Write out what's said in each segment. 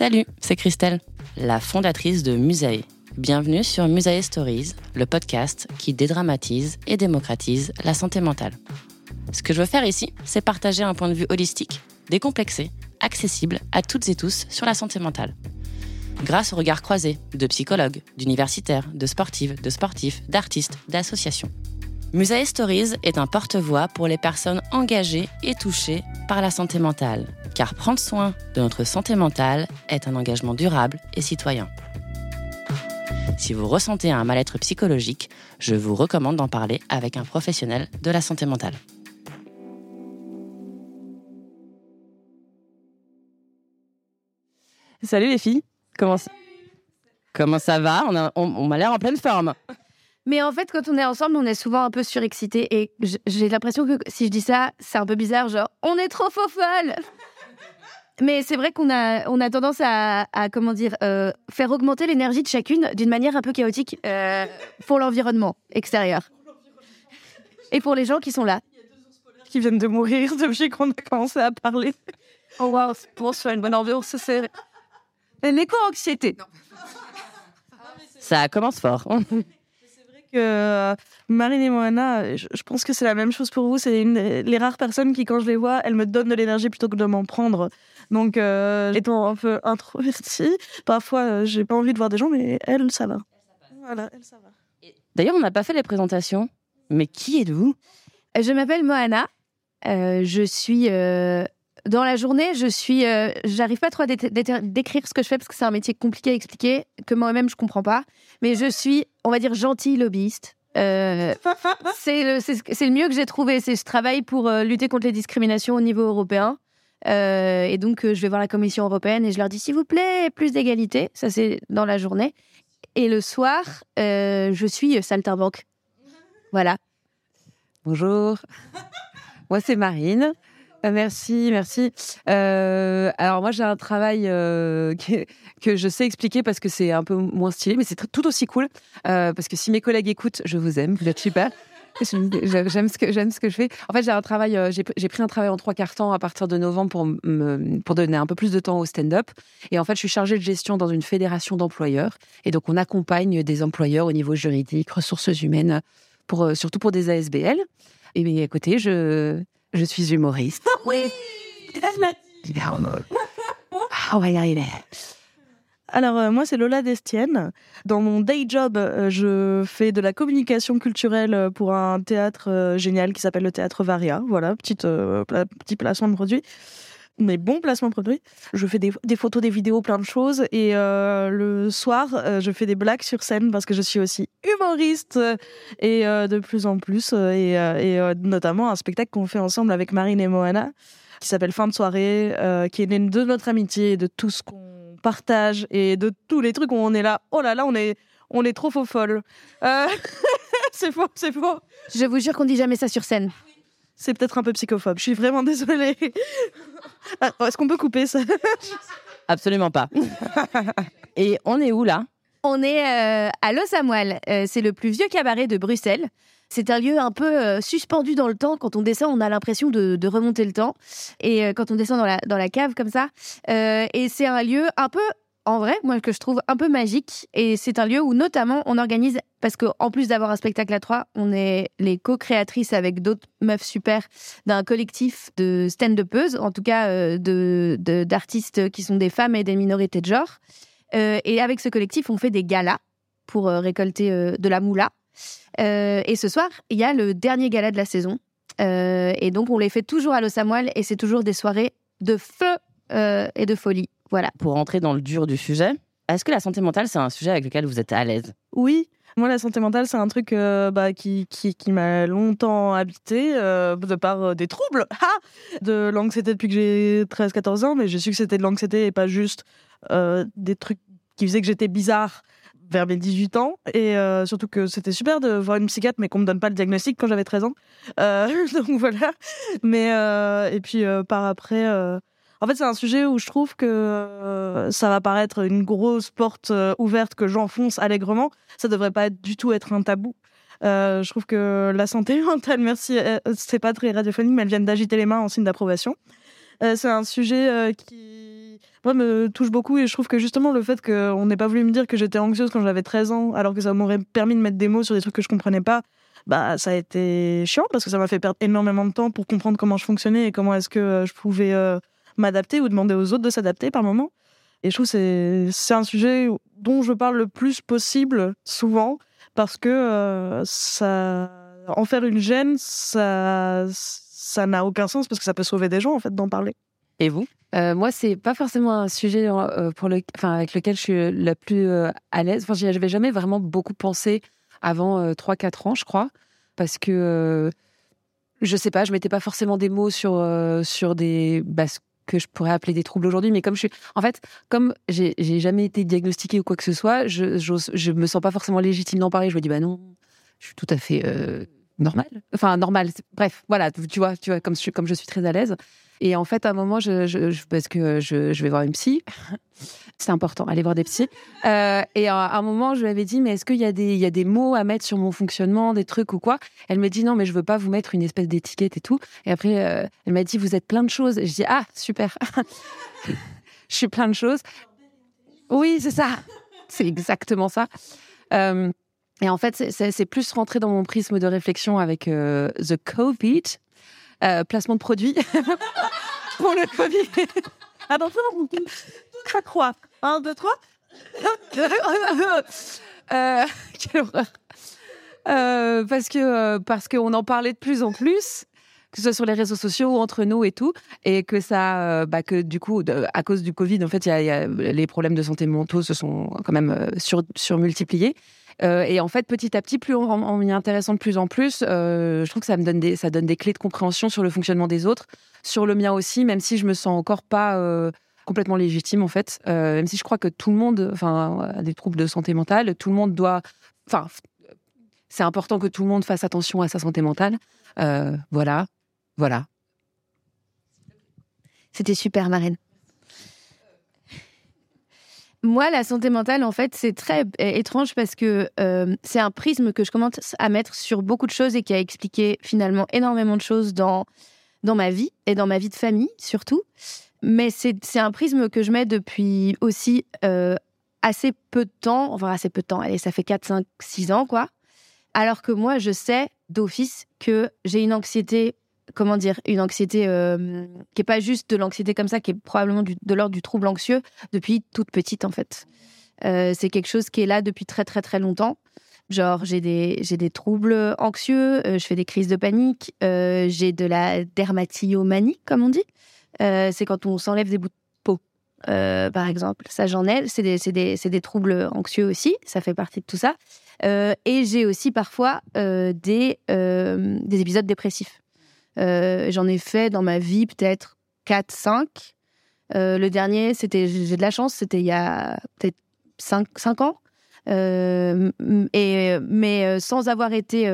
Salut, c'est Christelle, la fondatrice de Musae. Bienvenue sur Musae Stories, le podcast qui dédramatise et démocratise la santé mentale. Ce que je veux faire ici, c'est partager un point de vue holistique, décomplexé, accessible à toutes et tous sur la santé mentale. Grâce au regard croisé de psychologues, d'universitaires, de sportives, de sportifs, d'artistes, d'associations. Musae Stories est un porte-voix pour les personnes engagées et touchées par la santé mentale, car prendre soin de notre santé mentale est un engagement durable et citoyen. Si vous ressentez un mal-être psychologique, je vous recommande d'en parler avec un professionnel de la santé mentale. Salut les filles, comment ça, comment ça va? On, a- on- on m'a l'air en pleine forme. Mais en fait, quand on est ensemble, on est souvent un peu surexcité. Et j'ai l'impression que si je dis ça, c'est un peu bizarre, genre, on est trop faux folle Mais c'est vrai qu'on a, on a tendance à, à, comment dire, euh, faire augmenter l'énergie de chacune d'une manière un peu chaotique euh, pour l'environnement extérieur. Et pour les gens qui sont là. qui viennent de mourir depuis qu'on a commencé à parler. Oh wow, pour se faire une bonne ambiance, c'est l'éco-anxiété. Ça commence fort. Que euh, Marine et Moana, je, je pense que c'est la même chose pour vous. C'est une des- les rares personnes qui, quand je les vois, elles me donnent de l'énergie plutôt que de m'en prendre. Donc, euh, étant un peu introvertie, parfois, euh, j'ai pas envie de voir des gens, mais elle, ça va. Voilà, elle, ça va. D'ailleurs, on n'a pas fait les présentations. Mais qui êtes-vous? Je m'appelle Moana. Euh, je suis euh, dans la journée, je suis, euh, j'arrive pas trop à dé- dé- décrire ce que je fais parce que c'est un métier compliqué à expliquer que moi-même je comprends pas. Mais je suis, on va dire, gentille lobbyiste. Euh, c'est le, mieux que j'ai trouvé. C'est je travaille pour euh, lutter contre les discriminations au niveau européen. Euh, et donc euh, je vais voir la Commission européenne et je leur dis s'il vous plaît plus d'égalité. Ça c'est dans la journée. Et le soir, euh, je suis saltimbanque. Voilà. Bonjour. moi, c'est Marine. Euh, merci, merci. Euh, alors, moi, j'ai un travail euh, que, je sais expliquer parce que c'est un peu moins stylé, mais c'est tout aussi cool. Euh, parce que si mes collègues écoutent, je vous aime, vous êtes super. J'aime ce que j'aime ce que je fais. En fait, j'ai un travail, j'ai pris un travail en trois quarts temps à partir de novembre pour me pour donner un peu plus de temps au stand-up. Et en fait, je suis chargée de gestion dans une fédération d'employeurs. Et donc, on accompagne des employeurs au niveau juridique, ressources humaines, pour surtout pour des ASBL. Et à côté, je je suis humoriste. Oui Ah, on va y arriver. Alors, euh, moi, c'est Lola Destienne. Dans mon day job, euh, je fais de la communication culturelle euh, pour un théâtre euh, génial qui s'appelle le Théâtre Varia. Voilà, petite, euh, pla- petit placement de produit. Mais bon placement de produit. Je fais des, photos, des vidéos, plein de choses. Et euh, le soir, euh, je fais des blagues sur scène parce que je suis aussi humoriste. Et euh, de plus en plus. et notamment un spectacle qu'on fait ensemble avec Marine et Moana qui s'appelle Fin de soirée, qui est né de notre amitié et de tout ce qu'on partage et de tous les trucs où on est là. Oh là là, on est, on est trop faux folle. C'est faux, c'est faux. Je vous jure qu'on dit jamais ça sur scène. C'est peut-être un peu psychophobe. Je suis vraiment désolée. Ah, Est-ce qu'on peut couper ça? Absolument pas. Et on est où là? On est euh, à Los. Euh, c'est le plus vieux cabaret de Bruxelles. C'est un lieu un peu euh, suspendu dans le temps. Quand on descend, on a l'impression de, de remonter le temps. Et euh, quand on descend dans la, dans la cave comme ça. Euh, et c'est un lieu un peu, en vrai, moi, que je trouve un peu magique. Et c'est un lieu où, notamment, on organise, parce qu'en plus d'avoir un spectacle à trois, on est les co-créatrices avec d'autres meufs super d'un collectif de stand-upeuses, en tout cas euh, de, d'artistes qui sont des femmes et des minorités de genre. Euh, et avec ce collectif, on fait des galas pour euh, récolter de la moula. Et ce soir, il y a le dernier gala de la saison. Et donc, on les fait toujours à Los et c'est toujours des soirées de feu et de folie. Voilà. Pour rentrer dans le dur du sujet, est-ce que la santé mentale, c'est un sujet avec lequel vous êtes à l'aise? Oui, moi la santé mentale c'est un truc euh, bah, qui, qui, qui m'a longtemps habité euh, de par euh, des troubles, ah de l'anxiété depuis que j'ai 13-14 ans, mais j'ai su que c'était de l'anxiété et pas juste des trucs qui faisaient que j'étais bizarre vers mes 18 ans et surtout que c'était super de voir une psychiatre mais qu'on me donne pas le diagnostic quand j'avais 13 ans. Donc voilà. Mais et puis par après en fait, c'est un sujet où je trouve que euh, ça va paraître une grosse porte euh, ouverte que j'enfonce allègrement. Ça devrait pas du tout être un tabou. Euh, je trouve que la santé mentale, merci, c'est pas très radiophonique, mais elles viennent d'agiter les mains en signe d'approbation. C'est un sujet qui, moi, me touche beaucoup et je trouve que justement le fait qu'on n'ait pas voulu me dire que j'étais anxieuse quand j'avais 13 ans, alors que ça m'aurait permis de mettre des mots sur des trucs que je comprenais pas, bah, ça a été chiant parce que ça m'a fait perdre énormément de temps pour comprendre comment je fonctionnais et comment est-ce que je pouvais m'adapter ou demander aux autres de s'adapter par moment. Et je trouve que c'est c'est un sujet dont je parle le plus possible souvent parce que euh, ça en faire une gêne, ça ça n'a aucun sens parce que ça peut sauver des gens en fait d'en parler. Et vous? Euh, moi, c'est pas forcément un sujet euh, pour le, enfin, avec lequel je suis la plus euh, à l'aise. Enfin, j'y avais jamais vraiment beaucoup pensé avant euh, 3-4 ans, je crois, parce que euh, je sais pas, je mettais pas forcément des mots sur euh, sur des bah, ce que je pourrais appeler des troubles aujourd'hui, mais comme je suis, en fait, comme j'ai jamais été diagnostiquée ou quoi que ce soit, je je me sens pas forcément légitime d'en parler. Je me dis bah non, je suis tout à fait euh, normal. Enfin normal. c'est- Bref, voilà, tu vois, tu vois, comme je comme je suis très à l'aise. Et en fait, à un moment, parce que je, je vais voir une psy, c'est important, aller voir des psys. Euh, et à, à un moment, je lui avais dit, mais est-ce qu'il y, a des- mots à mettre sur mon fonctionnement, des trucs ou quoi? Elle me dit, non, mais je veux pas vous mettre une espèce d'étiquette et tout. Et après, euh, elle m'a dit, vous êtes plein de choses. Et je dis, ah, super. je suis plein de choses. Oui, c'est ça. C'est exactement ça. Euh, et en fait, c'est- plus rentré dans mon prisme de réflexion avec euh, The Covid, euh, placement de produits pour le Covid. Attention, ça croit. Un, deux, trois. Euh, quelle horreur. Euh, parce que parce qu'on en parlait de plus en plus, que ce soit sur les réseaux sociaux ou entre nous et tout, et que ça, bah, que du coup, de- à cause du Covid, en fait, il y a, y a- les problèmes de santé mentaux se sont quand même euh, sur, surmultipliés. Euh, et en fait, petit à petit, plus en, en m'y intéressant de plus en plus, euh, je trouve que ça me donne des, ça donne des clés de compréhension sur le fonctionnement des autres, sur le mien aussi, même si je me sens encore pas euh, complètement légitime en fait. Même si je crois que tout le monde, enfin, a des troubles de santé mentale, tout le monde doit, enfin, c'est important que tout le monde fasse attention à sa santé mentale. Voilà, voilà. C'était super, Marine. Moi, la santé mentale, en fait, c'est très étrange parce que euh, c'est un prisme que je commence à mettre sur beaucoup de choses et qui a expliqué finalement énormément de choses dans, dans ma vie et dans ma vie de famille surtout. Mais c'est c'est un prisme que je mets depuis aussi euh, assez peu de temps, enfin assez peu de temps, allez, ça fait 4, 5, 6 ans, quoi. Alors que moi, je sais d'office que j'ai une anxiété comment dire, une anxiété euh, qui est pas juste de l'anxiété comme ça, qui est probablement du- de l'ordre du trouble anxieux depuis toute petite en fait. Euh, c'est quelque chose qui est là depuis très très très longtemps. Genre j'ai des j'ai des troubles anxieux, euh, je fais des crises de panique, j'ai de la dermatillomanie comme on dit. C'est quand on s'enlève des bouts de peau, par exemple. Ça j'en ai. C'est des c'est des c'est des troubles anxieux aussi. Ça fait partie de tout ça. Et j'ai aussi parfois des des épisodes dépressifs. Euh, J'en ai fait dans ma vie peut-être 4, 5. Euh, le dernier, c'était, j'ai de la chance, c'était il y a peut-être 5, 5 ans. Euh, et, mais sans avoir été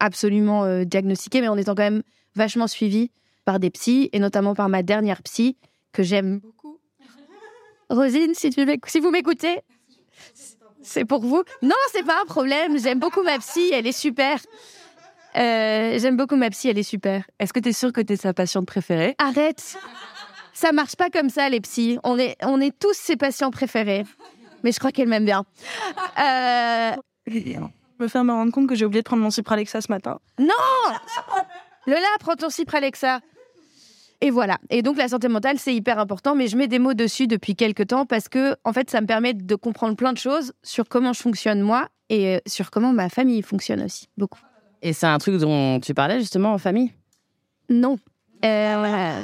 absolument euh, diagnostiquée, mais en étant quand même vachement suivie par des psys, et notamment par ma dernière psy, que j'aime beaucoup. Rosine, si, tu si vous m'écoutez, C'est pour vous Non, c'est pas un problème. J'aime beaucoup ma psy, elle est super. Euh, J'aime beaucoup ma psy, elle est super. Est-ce que tu es sûre que tu es sa patiente préférée? Arrête Ça marche pas comme ça, les psys. On est, on est tous ses patients préférés. Mais je crois qu'elle m'aime bien. Euh... Je me fais me rendre compte que j'ai oublié de prendre mon Cipralexa ce matin. Non Lola, prends ton Cipralexa. Et voilà. Et donc la santé mentale, c'est hyper important, mais je mets des mots dessus depuis quelques temps parce que, en fait, ça me permet de comprendre plein de choses sur comment je fonctionne moi et euh, sur comment ma famille fonctionne aussi. Beaucoup. Et c'est un truc dont tu parlais justement en famille? Non. Euh,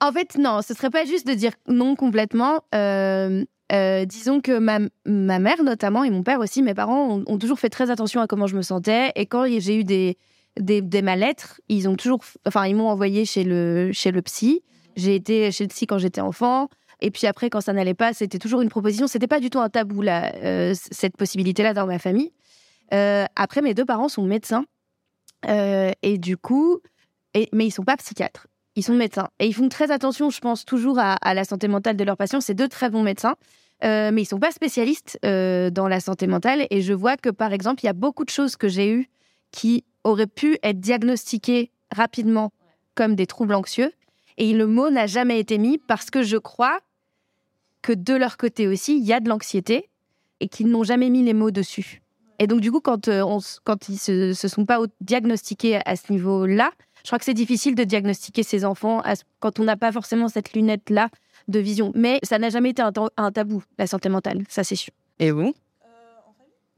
en fait, non, ce serait pas juste de dire non complètement. Euh, euh, disons que ma, ma, mère notamment et mon père aussi, mes parents ont, toujours fait très attention à comment je me sentais. Et quand j'ai eu des, des, mal-être, ils ont toujours, enfin, ils m'ont envoyé chez le, chez le psy. J'ai été chez le psy quand j'étais enfant. Et puis après, quand ça n'allait pas, c'était toujours une proposition. C'était pas du tout un tabou là, cette possibilité-là dans ma famille. Après, mes deux parents sont médecins. Euh, et du coup, mais ils sont pas psychiatres. Ils sont médecins. Et ils font très attention, je pense, toujours à, à la santé mentale de leurs patients. C'est deux très bons médecins. Euh, mais ils sont pas spécialistes euh, dans la santé mentale. Et je vois que, par exemple, il y a beaucoup de choses que j'ai eues qui auraient pu être diagnostiquées rapidement comme des troubles anxieux. Et le mot n'a jamais été mis parce que je crois que de leur côté aussi, il y a de l'anxiété et qu'ils n'ont jamais mis les mots dessus. Et donc, du coup, quand, euh, quand ils se, se sont pas diagnostiqués à ce niveau-là, je crois que c'est difficile de diagnostiquer ses enfants quand on n'a pas forcément cette lunette-là de vision. Mais ça n'a jamais été un, tabou, la santé mentale, ça c'est sûr. Et vous?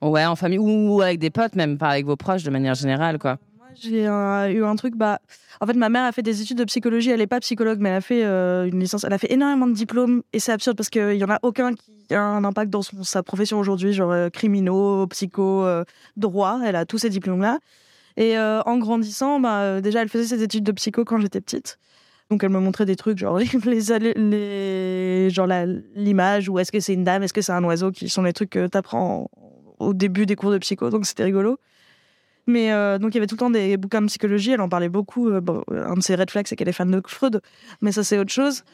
En Ouais, en famille ou avec des potes, même pas avec vos proches de manière générale, quoi. J'ai euh, eu un truc, bah, en fait, ma mère a fait des études de psychologie. Elle n'est pas psychologue, mais elle a fait euh, une licence. Elle a fait énormément de diplômes et c'est absurde parce qu'il y en a aucun qui a un impact dans sa profession aujourd'hui, genre euh, criminaux, psycho, euh, droit. Elle a tous ces diplômes-là. Et en grandissant, bah, déjà, elle faisait ses études de psycho quand j'étais petite. Donc elle me montrait des trucs genre les, les genre l'image ou est-ce que c'est une dame, est-ce que c'est un oiseau qui sont les trucs que t'apprends au début des cours de psycho. Donc c'était rigolo. Mais euh, donc il y avait tout le temps des bouquins de psychologie. Elle en parlait beaucoup. Euh, bon, un de ses red flags c'est qu'elle est fan de Freud, mais ça c'est autre chose.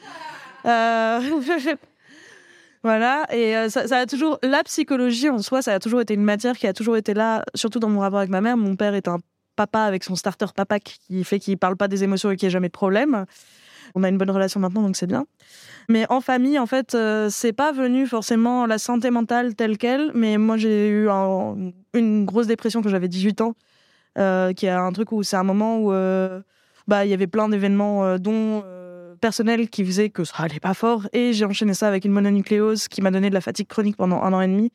Euh... voilà. Et euh, ça, a toujours la psychologie en soi, ça a toujours été une matière qui a toujours été là, surtout dans mon rapport avec ma mère. Mon père est un papa avec son starter papa qui fait qu'il parle pas des émotions et qu'il n'y a jamais de problème. On a une bonne relation maintenant, donc c'est bien. Mais en famille, en fait, euh, c'est pas venu forcément la santé mentale telle qu'elle. Mais moi, j'ai eu un, une grosse dépression quand j'avais 18 ans, euh, qui est un truc où c'est un moment où euh, bah il y avait plein d'événements, dont personnels, qui faisaient que ça allait pas fort. Et j'ai enchaîné ça avec une mononucléose qui m'a donné de la fatigue chronique pendant un an et demi,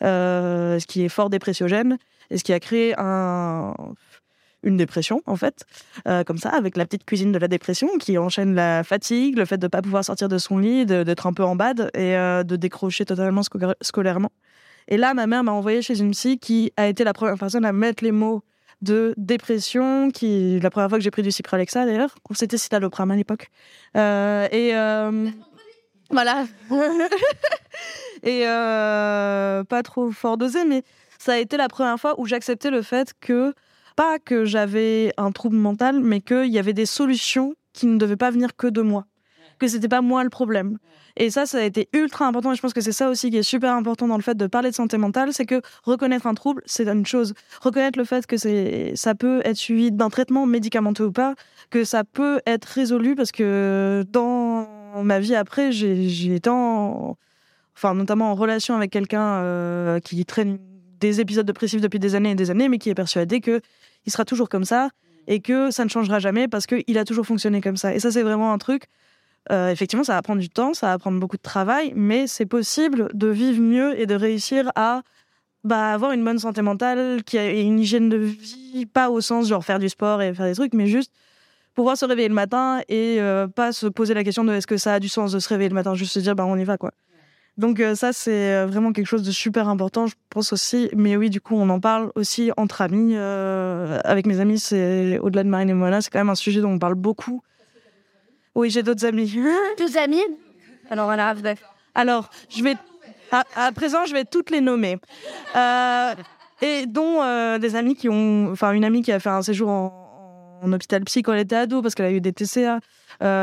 ce qui est fort dépressiogène et ce qui a créé un une dépression en fait, euh, comme ça, avec la petite cuisine de la dépression qui enchaîne la fatigue, le fait de ne pas pouvoir sortir de son lit, d'être un peu en bad et euh, de décrocher totalement scolairement. Et là, ma mère m'a envoyé chez une psy qui a été la première personne à mettre les mots de dépression, qui la première fois que j'ai pris du Cipralexa d'ailleurs, c'était citalopram à l'époque. Euh, et voilà. et pas trop fort dosé, mais ça a été la première fois où j'acceptais le fait que pas que j'avais un trouble mental, mais qu'il y avait des solutions qui ne devaient pas venir que de moi. Que c'était pas moi le problème. Et ça, ça a été ultra important. Et je pense que c'est ça aussi qui est super important dans le fait de parler de santé mentale, c'est que reconnaître un trouble, c'est une chose. Reconnaître le fait que c'est, ça peut être suivi d'un traitement médicamenteux ou pas, que ça peut être résolu parce que dans ma vie après, j'ai été en, enfin, notamment en relation avec quelqu'un euh, qui traîne des épisodes dépressifs depuis des années et des années, mais qui est persuadé que il sera toujours comme ça et que ça ne changera jamais parce qu'il a toujours fonctionné comme ça. Et ça, c'est vraiment un truc. Euh, effectivement, ça va prendre du temps, ça va prendre beaucoup de travail, mais c'est possible de vivre mieux et de réussir à bah, avoir une bonne santé mentale, qui une hygiène de vie, pas au sens genre faire du sport et faire des trucs, mais juste pouvoir se réveiller le matin et euh, pas se poser la question de est-ce que ça a du sens de se réveiller le matin, juste se dire bah on y va quoi. Donc euh, ça, c'est euh, vraiment quelque chose de super important, je pense aussi. Mais oui, du coup, on en parle aussi entre amis. Euh, avec mes amis, c'est au-delà de Marine et Moana, c'est quand même un sujet dont on parle beaucoup. Oui, j'ai d'autres amis. D'autres amis? Alors voilà. Alors, je vais à, à, présent, je vais toutes les nommer. Euh, et dont euh, des amis qui ont, enfin une amie qui a fait un séjour en, en hôpital psy quand elle était ado parce qu'elle a eu des TCA,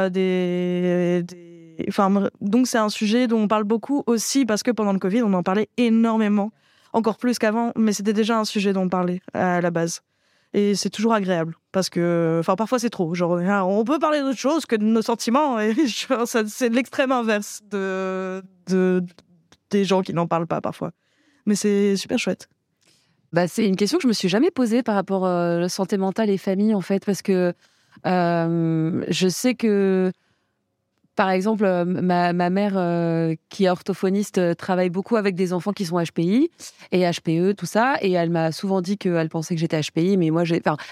des, des Donc c'est un sujet dont on parle beaucoup aussi parce que pendant le Covid, on en parlait énormément encore plus qu'avant, mais c'était déjà un sujet dont on parlait à la base. Et c'est toujours agréable parce que, enfin, parfois c'est trop. Genre, on peut parler d'autre chose que de nos sentiments. Et c'est l'extrême inverse de, de, des gens qui n'en parlent pas parfois. Mais c'est super chouette. Bah, c'est une question que je me suis jamais posée par rapport à la santé mentale et famille, en fait, parce que euh, je sais que par exemple, euh, ma, mère, euh, qui est orthophoniste, euh, travaille beaucoup avec des enfants qui sont HPI et HPE, tout ça. Et elle m'a souvent dit qu'elle pensait que j'étais HPI, mais moi,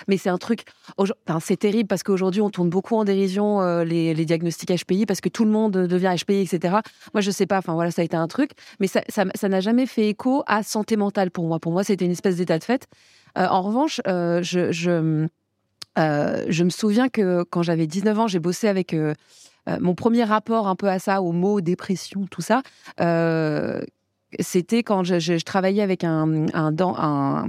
mais c'est un truc. Enfin, c'est terrible parce qu'aujourd'hui, on tourne beaucoup en dérision les, diagnostics HPI parce que tout le monde devient HPI, etc. Moi, je sais pas. Enfin, voilà, ça a été un truc, mais ça, n'a jamais fait écho à santé mentale pour moi. Pour moi, c'était une espèce d'état de fait. en revanche, je, me souviens que quand j'avais 19 ans, j'ai bossé avec mon premier rapport un peu à ça, au mot dépression, tout ça, euh, c'était quand je, travaillais avec un, un, un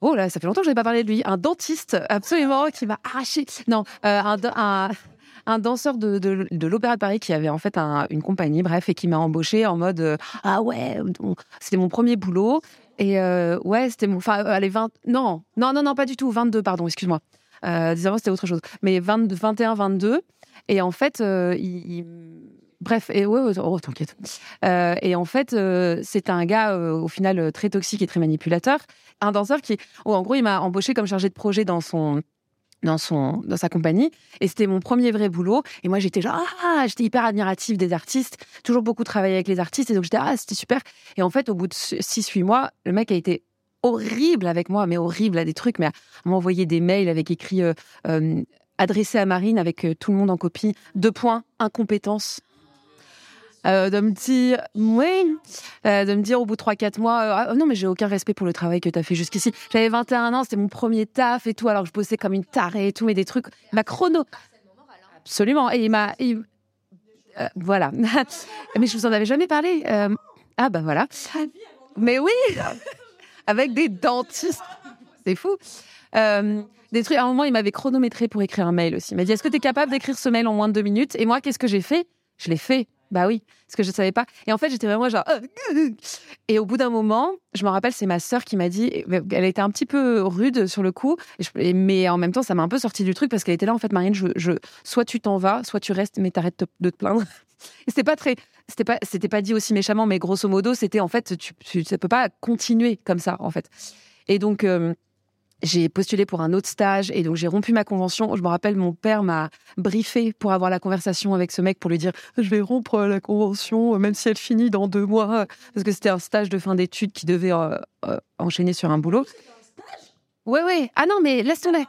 Oh là, ça fait longtemps que je n'avais pas parlé de lui. Un dentiste, absolument, qui m'a arraché. Non, euh, un, un, danseur de, de, l'Opéra de Paris qui avait en fait une compagnie, bref, et qui m'a embauché en mode Ah ouais, c'était mon premier boulot. Et ouais, c'était mon. Enfin, allez, 20. Non, non, non, non, pas du tout. 22, pardon, excuse-moi. Euh, c'était autre chose. Mais 20, 21, 22. Et en fait, euh, Bref, ouais, oh, t'inquiète. Euh, et en fait, euh, c'est un gars au final très toxique et très manipulateur, un danseur qui, oh, en gros, il m'a embauché comme chargé de projet dans son dans son dans sa compagnie. Et c'était mon premier vrai boulot. Et moi j'étais genre ah j'étais hyper admirative des artistes. Toujours beaucoup travaillé avec les artistes. Et donc j'étais ah c'était super. Et en fait au bout de 6 8 mois le mec a été horrible avec moi. Mais horrible à des trucs. Mais à m'envoyer des mails avec écrit adressé à Marine avec euh, tout le monde en copie. Deux points, incompétence. Euh, de me dire, oui, euh, de me dire au bout de 3-4 mois, ah, non, mais j'ai aucun respect pour le travail que tu as fait jusqu'ici. J'avais 21 ans, c'était mon premier taf et tout, alors je bossais comme une tarée et tout, mais des trucs. Ma chrono. Absolument. Et il m'a. voilà. mais je vous en avais jamais parlé. ah, bah voilà. Mais oui Avec des dentistes. C'est fou des trucs. À un moment, il m'avait chronométré pour écrire un mail aussi. Il m'a dit Est-ce que tu es capable d'écrire ce mail en moins de deux minutes? Et moi, qu'est-ce que j'ai fait? Je l'ai fait. Bah oui, parce que je ne savais pas. Et en fait, j'étais vraiment genre. Et au bout d'un moment, je me rappelle, c'est ma sœur qui m'a dit. Elle était un petit peu rude sur le coup, mais en même temps, ça m'a un peu sorti du truc parce qu'elle était là. En fait, Marine, je, soit tu t'en vas, soit tu restes, mais t'arrêtes de te plaindre. C'était pas très. C'était pas, c'était pas dit aussi méchamment, mais grosso modo, c'était en fait, tu, ne peux pas continuer comme ça, en fait. Et donc. Euh, j'ai postulé pour un autre stage et donc j'ai rompu ma convention. Je me rappelle, mon père m'a briefé pour avoir la conversation avec ce mec pour lui dire je vais rompre la convention même si elle finit dans deux mois parce que c'était un stage de fin d'études qui devait euh, euh, enchaîner sur un boulot. Ouais ouais. Ah non mais laisse tomber.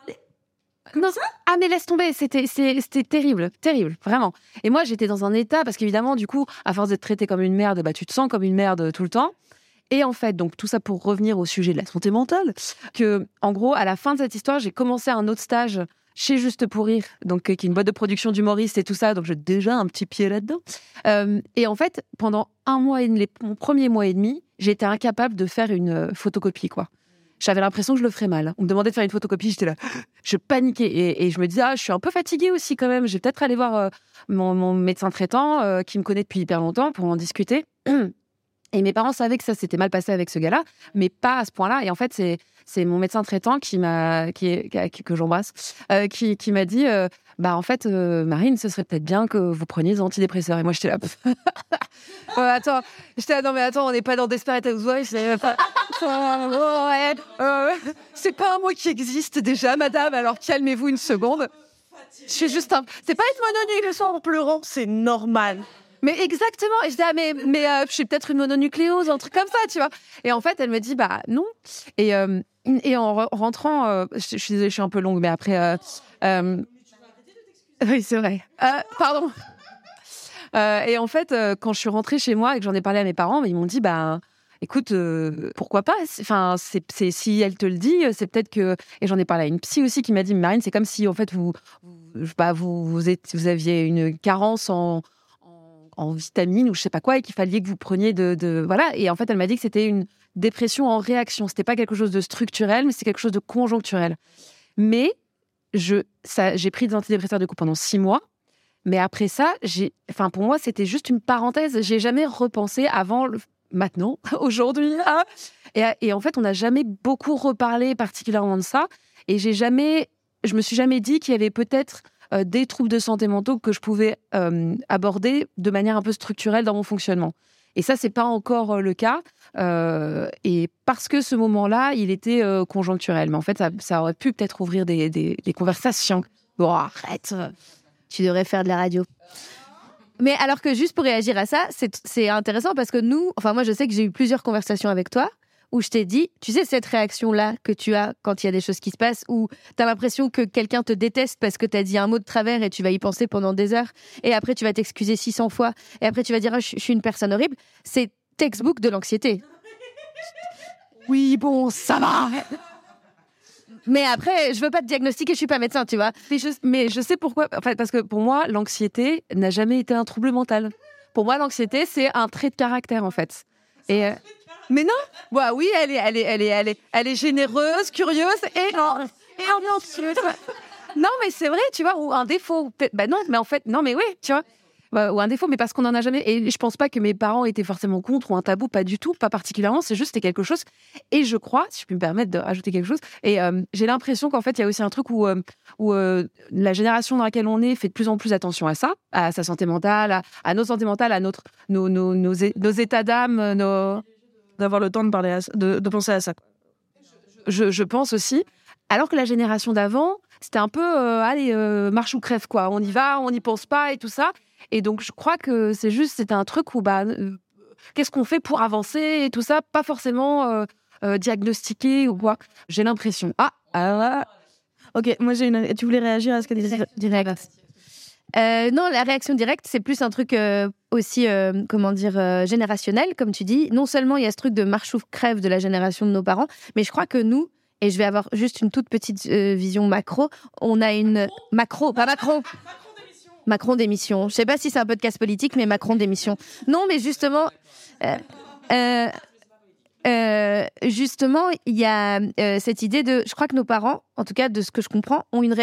Non. Ah mais laisse tomber, c'était c'était terrible, terrible, vraiment. Et moi j'étais dans un état parce qu'évidemment du coup, à force d'être traité comme une merde, bah tu te sens comme une merde tout le temps. Et en fait, donc tout ça pour revenir au sujet de la santé mentale, que en gros, à la fin de cette histoire, j'ai commencé un autre stage chez Juste pour rire, donc euh, qui est une boîte de production d'humoristes et tout ça, donc j'ai déjà un petit pied là-dedans. Euh, et en fait, pendant un mois et demi, mon premier mois et demi, j'étais incapable de faire une euh, photocopie, quoi. J'avais l'impression que je le ferais mal. On me demandait de faire une photocopie, j'étais là, je paniquais et, je me disais ah je suis un peu fatiguée aussi quand même. Je vais peut-être aller voir mon, médecin traitant qui me connaît depuis hyper longtemps pour en discuter. Et mes parents savaient que ça s'était mal passé avec ce gars-là, mais pas à ce point-là. Et en fait, c'est mon médecin traitant qui m'a qui, que j'embrasse euh, qui, m'a dit euh, bah en fait euh, Marine ce serait peut-être bien que vous preniez des antidépresseurs et moi j'étais là attends j'étais là non mais attends on n'est pas dans Desperate Housewives c'est pas c'est pas un mot qui existe déjà madame alors calmez-vous une seconde je suis juste un c'est pas être mononyme le soir en pleurant c'est normal mais exactement. Et je dis, ah, mais, mais euh, je suis peut-être une mononucléose, un truc comme ça, tu vois. Et en fait, elle me dit, bah non. Et, euh, en rentrant, euh, je, suis désolée, je suis un peu longue, mais après. oui, c'est vrai. pardon. et en fait, quand je suis rentrée chez moi et que j'en ai parlé à mes parents, ils m'ont dit, bah écoute, pourquoi pas? Enfin, c'est si elle te le dit, c'est peut-être que. Et j'en ai parlé à une psy aussi qui m'a dit, Marine, c'est comme si en fait vous, vous, bah, vous aviez une carence en, en vitamines ou je sais pas quoi et qu'il fallait que vous preniez de, voilà et en fait elle m'a dit que c'était une dépression en réaction c'était pas quelque chose de structurel mais c'est quelque chose de conjoncturel mais je j'ai pris des antidépresseurs de coup pendant six mois mais après ça j'ai enfin pour moi c'était juste une parenthèse j'ai jamais repensé avant maintenant, aujourd'hui. là. Et, et en fait, on n'a jamais beaucoup reparlé particulièrement de ça. Et j'ai jamais, je me suis jamais dit qu'il y avait peut-être euh, des troubles de santé mentaux que je pouvais euh, aborder de manière un peu structurelle dans mon fonctionnement. Et ça, c'est pas encore euh, le cas. Et parce que ce moment-là, il était conjoncturel. Mais en fait, ça, aurait pu peut-être ouvrir des, des- conversations. Bon, arrête. Tu devrais faire de la radio. Mais alors que juste pour réagir à ça, c'est intéressant parce que nous, enfin moi je sais que j'ai eu plusieurs conversations avec toi où je t'ai dit, tu sais cette réaction-là que tu as quand il y a des choses qui se passent, où tu as l'impression que quelqu'un te déteste parce que tu as dit un mot de travers et tu vas y penser pendant des heures, et après tu vas t'excuser 600 fois, et après tu vas dire Ah, je suis une personne horrible, c'est textbook de l'anxiété. Oui, bon, ça va. Mais après, je veux pas te diagnostiquer, je suis pas médecin, tu vois. Mais je, mais je sais pourquoi. En fait, parce que pour moi, l'anxiété n'a jamais été un trouble mental. Pour moi, l'anxiété, c'est un trait de caractère, en fait. Et mais non, bah oui, elle est, elle est, elle est, elle est, elle est généreuse, curieuse et et anxieuse. Non, mais c'est vrai, tu vois, ou un défaut. Bah non, mais en fait, non, mais oui, tu vois. Bah, ou un défaut, mais parce qu'on en a jamais. Et je pense pas que mes parents étaient forcément contre ou un tabou, pas du tout, pas particulièrement. C'est juste c'était quelque chose. Et je crois, si je peux me permettre de rajouter quelque chose, et euh, j'ai l'impression qu'en fait, il y a aussi un truc où, euh, où euh, la génération dans laquelle on est fait de plus en plus attention à ça, à sa santé mentale, à, à nos santé mentale, à notre, nos, nos, nos, états d'âme, nos, D'avoir le temps de, parler à ça- de, de penser à ça. je, je pense aussi. Alors que la génération d'avant, c'était un peu, euh, allez, euh, marche ou crève, quoi. On y va, on n'y pense pas et tout ça. Et donc, je crois que c'est juste, c'était un truc où, bah, euh, qu'est-ce qu'on fait pour avancer et tout ça, pas forcément diagnostiqué ou quoi. J'ai l'impression. Ah, alors là, Ok, moi j'ai une. Tu voulais réagir à ce qu'elle disait Direct. Euh, non, la réaction directe, c'est plus un truc euh, aussi, euh, comment dire, générationnel, comme tu dis. Non seulement il y a ce truc de marche ou crève de la génération de nos parents, mais je crois que nous, et je vais avoir juste une toute petite vision macro, on a une macro, pas Macron. Macron d'émission. Je sais pas si c'est un podcast politique, mais Macron d'émission. Non, mais justement, euh, justement, il y a euh, cette idée de, je crois que nos parents, en tout cas de ce que je comprends, ont une,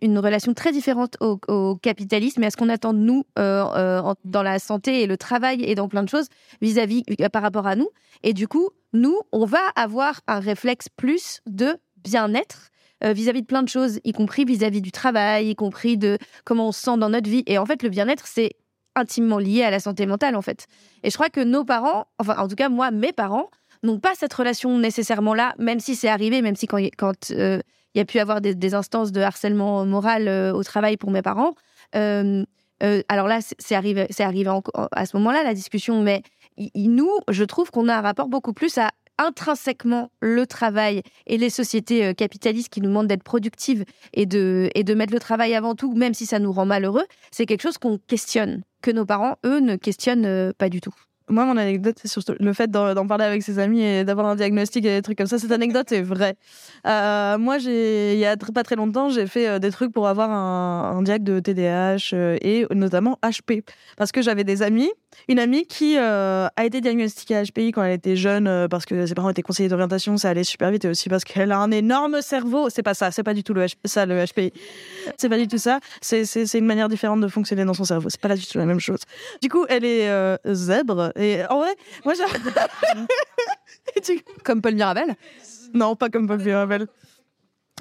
une, relation très différente au, capitalisme et à ce qu'on attend de nous euh, dans la santé et le travail et dans plein de choses vis-à-vis par rapport à nous. Et du coup, nous, on va avoir un réflexe plus de bien-être vis-à-vis de plein de choses, y compris vis-à-vis du travail, y compris de comment on se sent dans notre vie. Et en fait, le bien-être, c'est intimement lié à la santé mentale, en fait. Et je crois que nos parents, enfin, en tout cas, moi, mes parents, n'ont pas cette relation nécessairement là, même si c'est arrivé, même si quand il euh, y a pu avoir des, instances de harcèlement moral euh, au travail pour mes parents. euh, euh, alors là, c'est arrivé, c'est arrivé à ce moment-là la discussion, mais nous, je trouve qu'on a un rapport beaucoup plus à intrinsèquement le travail et les sociétés euh, capitalistes qui nous demandent d'être productives et de, et de mettre le travail avant tout, même si ça nous rend malheureux, c'est quelque chose qu'on questionne, que nos parents, eux, ne questionnent euh, pas du tout. Moi, mon anecdote, c'est surtout le fait d'en parler avec ses amis et d'avoir un diagnostic et des trucs comme ça. Cette anecdote est vraie. Euh, moi, j'ai, il y a pas très longtemps, j'ai fait euh, des trucs pour avoir un, un diag de TDAH euh, et notamment HP. Parce que j'avais des amis, une amie qui euh, a été diagnostiquée HPI quand elle était jeune euh, parce que ses parents étaient conseillers d'orientation, ça allait super vite et aussi parce qu'elle a un énorme cerveau. C'est pas ça, c'est pas du tout le H- ça le HPI. C'est pas du tout ça. C'est, c'est, c'est une manière différente de fonctionner dans son cerveau. C'est pas du tout la même chose. Du coup, elle est euh, zèbre. Et en vrai, moi, j'ai. Du- comme Paul Mirabel? Non, pas comme Bob Mirabel.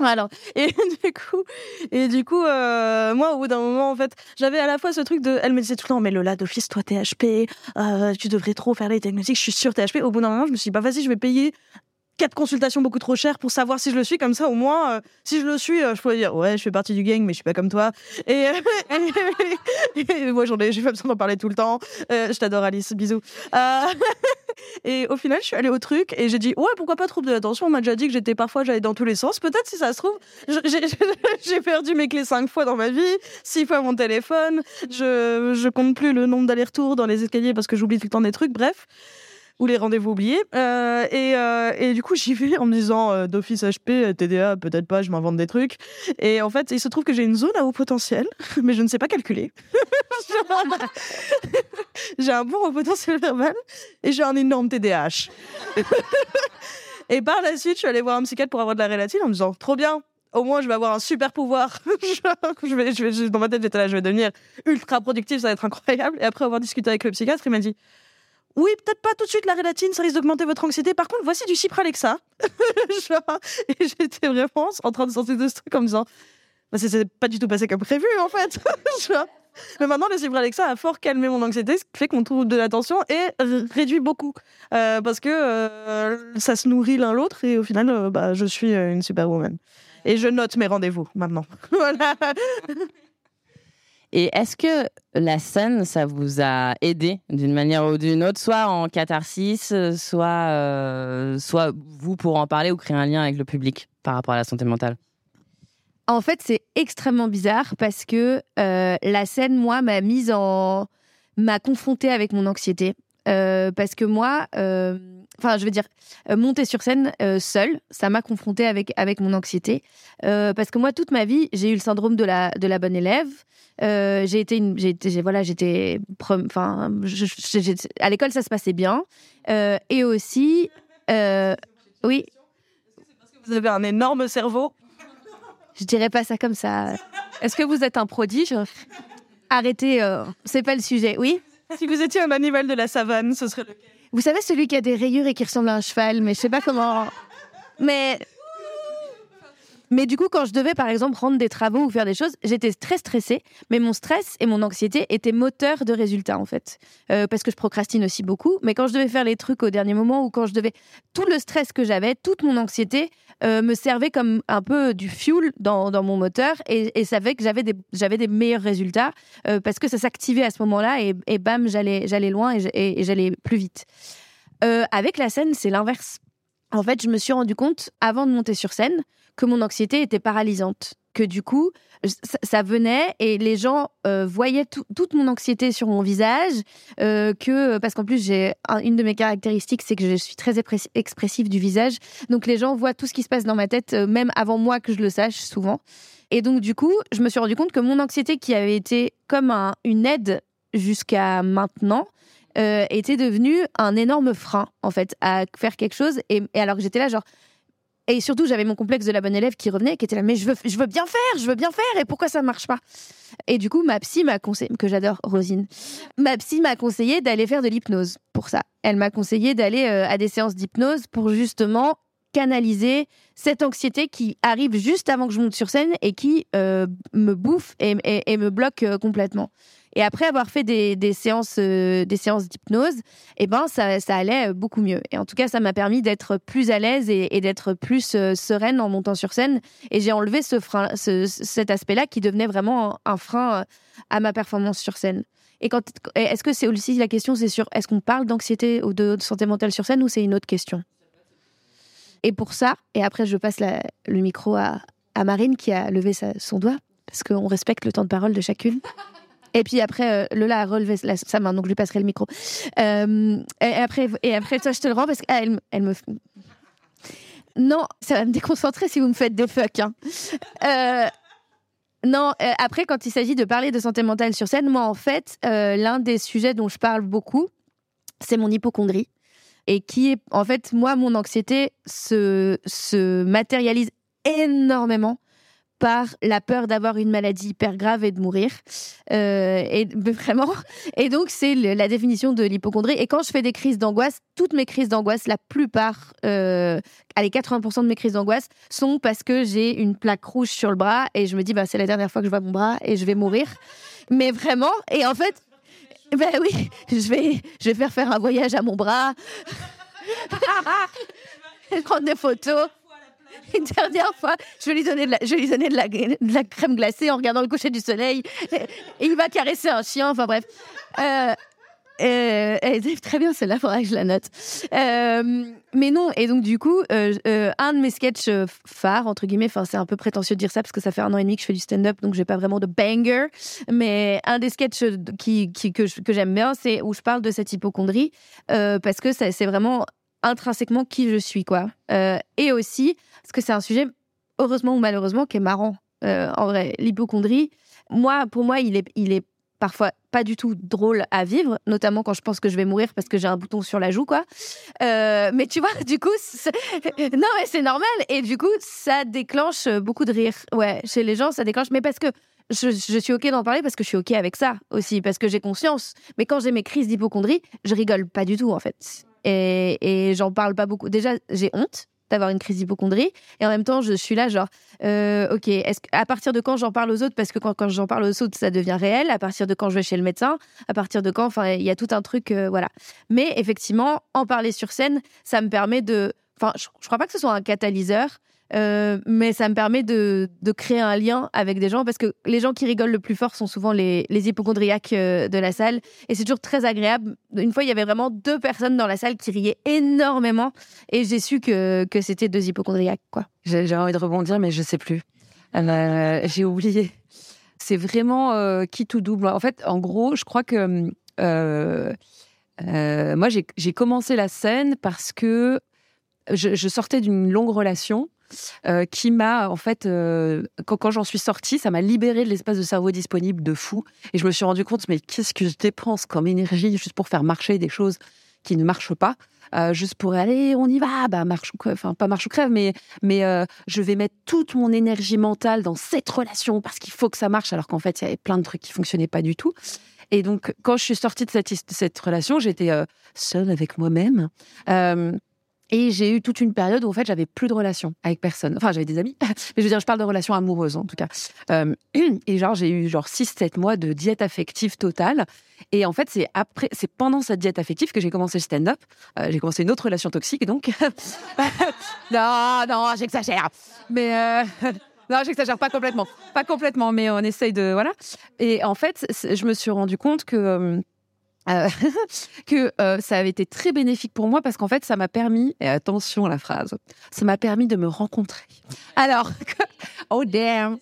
Alors, et du coup, et du coup, euh, moi, au bout d'un moment, en fait, j'avais à la fois ce truc de, elle me disait tout le temps, mais Lola, d'office, toi, t'es HP, euh, tu devrais trop faire les diagnostics, je suis sûre, t'es HP. Au bout d'un moment, je me suis dit, bah, vas-y, je vais payer quatre consultations beaucoup trop chères pour savoir si je le suis, comme ça, au moins, euh, si je le suis, euh, je pourrais dire, ouais, je fais partie du gang, mais je suis pas comme toi. Et, et moi, j'en ai, j'ai pas besoin d'en parler tout le temps. Euh, je t'adore, Alice, bisous. Euh, et au final, je suis allée au truc et j'ai dit, ouais, pourquoi pas trouble de l'attention On m'a déjà dit que j'étais parfois, j'allais dans tous les sens. Peut-être si ça se trouve, j'ai perdu mes clés cinq fois dans ma vie, six fois mon téléphone. Je, je compte plus le nombre d'allers-retours dans les escaliers parce que j'oublie tout le temps des trucs. Bref. Ou les rendez-vous oubliés. Euh, et, euh, et du coup, j'y vais en me disant euh, d'office HP, TDA, peut-être pas, je m'invente des trucs. Et en fait, il se trouve que j'ai une zone à haut potentiel, mais je ne sais pas calculer. j'ai un bon haut potentiel verbal et j'ai un énorme TDAH. et par la suite, je suis allée voir un psychiatre pour avoir de la rélatine en me disant trop bien. Au moins, je vais avoir un super pouvoir. je vais, je vais, dans ma tête, j'étais là, je vais devenir ultra productive, ça va être incroyable. Et après avoir discuté avec le psychiatre, il m'a dit oui, peut-être pas tout de suite la rélatine, ça risque d'augmenter votre anxiété. Par contre, voici du Cipralexa. Et j'étais vraiment en train de sortir de ce truc comme ça. Ça s'est pas du tout passé comme prévu, en fait. Mais maintenant, le Cipralexa a fort calmé mon anxiété, ce qui fait qu'on trouve de l'attention et réduit beaucoup. Euh, parce que euh, ça se nourrit l'un l'autre et au final, euh, bah, je suis une superwoman. Et je note mes rendez-vous maintenant. voilà. Et est-ce que la scène, ça vous a aidé d'une manière ou d'une autre, soit en catharsis, soit, euh, soit vous pour en parler ou créer un lien avec le public par rapport à la santé mentale? En fait, c'est extrêmement bizarre parce que euh, la scène, moi, m'a mise en. m'a confrontée avec mon anxiété. Euh, parce que moi, euh, enfin, je veux dire, euh, monter sur scène euh, seule, ça m'a confrontée avec, avec mon anxiété. Euh, parce que moi, toute ma vie, j'ai eu le syndrome de la, de la bonne élève. Euh, j'ai été, une, j'ai été- j'ai- voilà, j'étais, enfin, à l'école, ça se passait bien. Euh, et aussi, euh, oui, Vous avez un énorme cerveau? je dirais pas ça comme ça. Est-ce que vous êtes un prodige? Arrêtez, euh, c'est pas le sujet. Oui? Si vous étiez un animal de la savane, ce serait lequel? Vous savez celui qui a des rayures et qui ressemble à un cheval, mais je sais pas comment. Mais mais du coup, quand je devais par exemple rendre des travaux ou faire des choses, j'étais très stressée. Mais mon stress et mon anxiété étaient moteurs de résultats en fait, Euh, parce que je procrastine aussi beaucoup. Mais quand je devais faire les trucs au dernier moment ou quand je devais, tout le stress que j'avais, toute mon anxiété euh, me servait comme un peu du fuel dans, dans mon moteur et, et ça que j'avais des j'avais des meilleurs résultats euh, parce que ça s'activait à ce moment-là et, bam, j'allais j'allais loin et, et- j'allais plus vite. Avec la scène, c'est l'inverse. En fait, je me suis rendu compte, avant de monter sur scène, que mon anxiété était paralysante. Que du coup, ça, venait et les gens euh, voyaient tout- toute mon anxiété sur mon visage. euh, que Parce qu'en plus, j'ai un- une de mes caractéristiques, c'est que je suis très expressive du visage. Donc les gens voient tout ce qui se passe dans ma tête, euh, même avant moi que je le sache, souvent. Et donc, du coup, je me suis rendu compte que mon anxiété, qui avait été comme un- une aide jusqu'à maintenant, euh, était devenu un énorme frein en fait à faire quelque chose et alors que j'étais là genre et surtout j'avais mon complexe de la bonne élève qui revenait qui était là mais je veux je veux bien faire je veux bien faire et pourquoi ça marche pas? Et du coup ma psy m'a conseillé que j'adore Rosine ma psy m'a conseillé d'aller faire de l'hypnose pour ça elle m'a conseillé d'aller euh, à des séances d'hypnose pour justement canaliser cette anxiété qui arrive juste avant que je monte sur scène et qui euh, me bouffe et me bloque euh, complètement. Et après avoir fait des, séances, euh, des séances d'hypnose, eh ben ça, allait euh, beaucoup mieux. Et en tout cas, ça m'a permis d'être plus à l'aise et, d'être plus euh, sereine en montant sur scène. Et j'ai enlevé ce frein, ce- cet aspect-là qui devenait vraiment un, frein à ma performance sur scène. Et quand, est-ce que c'est aussi la question, c'est sur est-ce qu'on parle d'anxiété ou de, santé mentale sur scène ou c'est une autre question? Et pour ça, et après je passe le micro à, Marine qui a levé son doigt parce qu'on respecte le temps de parole de chacune. Et puis après, euh, Lola a relevé sa main, donc je lui passerai le micro. Euh, et, après, et après, toi, je te le rends parce qu'elle elle me. Non, ça va me déconcentrer si vous me faites des fuck. hein. Euh, non, après, quand il s'agit de parler de santé mentale sur scène, moi, en fait, l'un des sujets dont je parle beaucoup, c'est mon hypochondrie. Et qui est, en fait, moi, mon anxiété se, se matérialise énormément par la peur d'avoir une maladie hyper grave et de mourir. Euh, et vraiment. Et donc, c'est la définition de l'hypochondrie. Et quand je fais des crises d'angoisse, toutes mes crises d'angoisse, la plupart, euh, allez, 80% de mes crises d'angoisse sont parce que j'ai une plaque rouge sur le bras et je me dis, bah, c'est la dernière fois que je vois mon bras et je vais mourir. Mais vraiment. Et en fait, ben oui, je vais, je vais faire faire un voyage à mon bras. prendre des photos. Une dernière fois, je lui donner de la, je lui de la, de la crème glacée en regardant le coucher du soleil. Et il va caresser un chien. Enfin bref. Euh, euh, très bien celle-là, faudra que je la note. Euh, mais non, et donc du coup, euh, un de mes sketchs phares, entre guillemets, enfin c'est un peu prétentieux de dire ça parce que ça fait un an et demi que je fais du stand-up, donc j'ai pas vraiment de banger, mais un des sketchs qui, qui- que, j'aime bien, c'est où je parle de cette hypochondrie, parce que c'est vraiment intrinsèquement qui je suis, quoi. Euh, et aussi, parce que c'est un sujet, heureusement ou malheureusement, qui est marrant. Euh, en vrai, l'hypochondrie, moi, pour moi, il est, il est parfois pas du tout drôle à vivre, notamment quand je pense que je vais mourir parce que j'ai un bouton sur la joue, quoi. Euh, mais tu vois, du coup, non, mais c'est normal. Et du coup, ça déclenche beaucoup de rire. Ouais, chez les gens, ça déclenche. Mais parce que je suis OK d'en parler parce que je suis OK avec ça aussi, parce que j'ai conscience. Mais quand j'ai mes crises d'hypochondrie, je rigole pas du tout, en fait. Et, j'en parle pas beaucoup. Déjà, j'ai honte d'avoir une crise d'hypochondrie. Et en même temps, je suis là, genre, euh, ok, à partir de quand j'en parle aux autres? Parce que quand, quand j'en parle aux autres, ça devient réel. À partir de quand je vais chez le médecin? À partir de quand Enfin, il y a tout un truc, euh, voilà. Mais effectivement, en parler sur scène, ça me permet de. Enfin, je, je crois pas que ce soit un catalyseur. Euh, mais ça me permet de, de créer un lien avec des gens parce que les gens qui rigolent le plus fort sont souvent les, les hypochondriaques euh, de la salle et c'est toujours très agréable. Une fois, il y avait vraiment deux personnes dans la salle qui riaient énormément et j'ai su que, que c'était deux hypochondriaques, quoi. J'ai envie de rebondir, mais je sais plus. J'ai oublié. C'est vraiment euh, qui tout double. En fait, en gros, je crois que moi, j'ai commencé la scène parce que je sortais d'une longue relation euh, qui m'a, en fait, euh, quand, j'en suis sortie, ça m'a libéré de l'espace de cerveau disponible de fou. Et je me suis rendu compte, mais qu'est-ce que je dépense comme énergie juste pour faire marcher des choses qui ne marchent pas? Euh, juste pour aller, on y va, bah marche ou crève, enfin pas marche ou crève, mais mais je vais mettre toute mon énergie mentale dans cette relation parce qu'il faut que ça marche, alors qu'en fait il y avait plein de trucs qui fonctionnaient pas du tout. Et donc quand je suis sortie de cette, his- de cette relation, j'étais euh, seule avec moi-même. Euh, et j'ai eu toute une période où en fait j'avais plus de relations avec personne. Enfin j'avais des amis, mais je veux dire je parle de relations amoureuses en tout cas. Euh, et genre j'ai eu genre 6-7 mois de diète affective totale. Et en fait c'est après, c'est pendant cette diète affective que j'ai commencé le stand-up. Euh, j'ai commencé une autre relation toxique donc. non non j'exagère, mais. euh, Non, j'exagère pas complètement. Pas complètement, mais on essaye de. Voilà. Et en fait, je me suis rendu compte que. Euh, que euh, ça avait été très bénéfique pour moi parce qu'en fait, ça m'a permis, et attention à la phrase, ça m'a permis de me rencontrer. Alors, oh damn,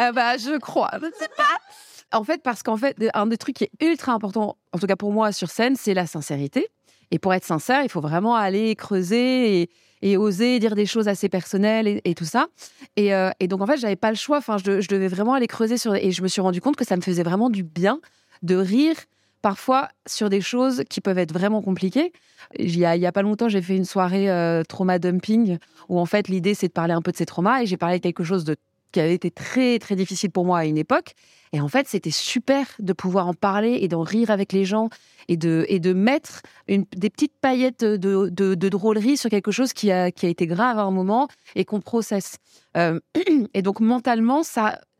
Euh, bah, je crois, je sais pas. En fait, parce qu'en fait, un des trucs qui est ultra important, en tout cas pour moi sur scène, c'est la sincérité. Et pour être sincère, il faut vraiment aller creuser et, oser dire des choses assez personnelles et, tout ça. Et, euh, et donc, en fait, j'avais pas le choix. Enfin, je, je devais vraiment aller creuser sur. Et je me suis rendu compte que ça me faisait vraiment du bien de rire parfois sur des choses qui peuvent être vraiment compliquées. Il y a, pas longtemps, j'ai fait une soirée euh, trauma dumping où en fait l'idée c'est de parler un peu de ces traumas et j'ai parlé de quelque chose qui avait été très très difficile pour moi à une époque. Et en fait, c'était super de pouvoir en parler et d'en rire avec les gens et de, et de mettre des petites paillettes de, de, drôlerie sur quelque chose qui a, été grave à un moment et qu'on processe. Euh, et donc mentalement,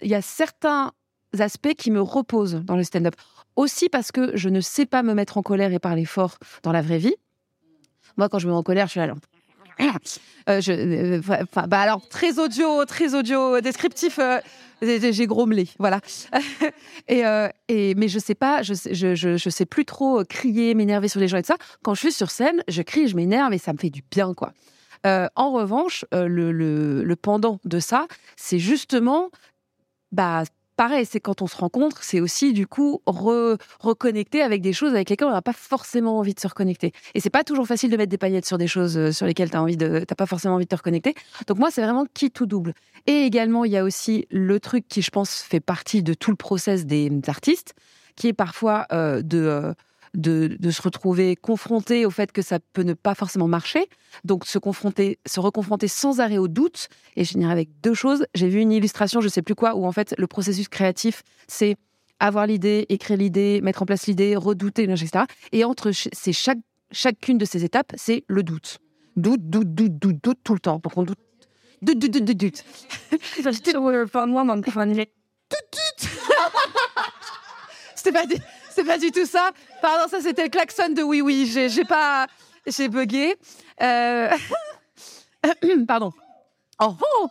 il y a certains aspects qui me reposent dans le stand-up. Aussi parce que je ne sais pas me mettre en colère et parler fort dans la vraie vie. Moi, quand je me mets en colère, je suis là. genre, Euh, je, euh, bah alors très audio, très audio descriptif. euh, j'ai grommelé, voilà. euh, et mais je sais pas, je sais, sais plus trop crier, m'énerver sur les gens et tout ça. Quand je suis sur scène, je crie, je m'énerve et ça me fait du bien, quoi. En revanche, le, le, le pendant de ça, c'est justement, bah, pareil, c'est quand on se rencontre, c'est aussi du coup re- reconnecter avec des choses avec lesquelles on n'a pas forcément envie de se reconnecter. Et c'est pas toujours facile de mettre des paillettes sur des choses euh, sur lesquelles tu envie de, t'as pas forcément envie de te reconnecter. Donc moi, c'est vraiment qui tout double. Et également, il y a aussi le truc qui, je pense, fait partie de tout le process des artistes, qui est parfois euh, de euh, de, de se retrouver confronté au fait que ça peut ne pas forcément marcher. Donc se confronter, se reconfronter sans arrêt au doute. Et je finirai avec deux choses. J'ai vu une illustration, je sais plus quoi, où en fait le processus créatif, c'est avoir l'idée, écrire l'idée, mettre en place l'idée, redouter, etc. Et entre chaque, chacune de ces étapes, c'est le doute. Doute, doute, doute, doute, doute tout le temps. Donc on doute. Doute, doute, doute, doute, doute. C'était pas, c'est pas du tout ça. Pardon, ça c'était le klaxon de oui oui. J'ai, pas, j'ai bugué. Euh, Pardon. Oh, oh.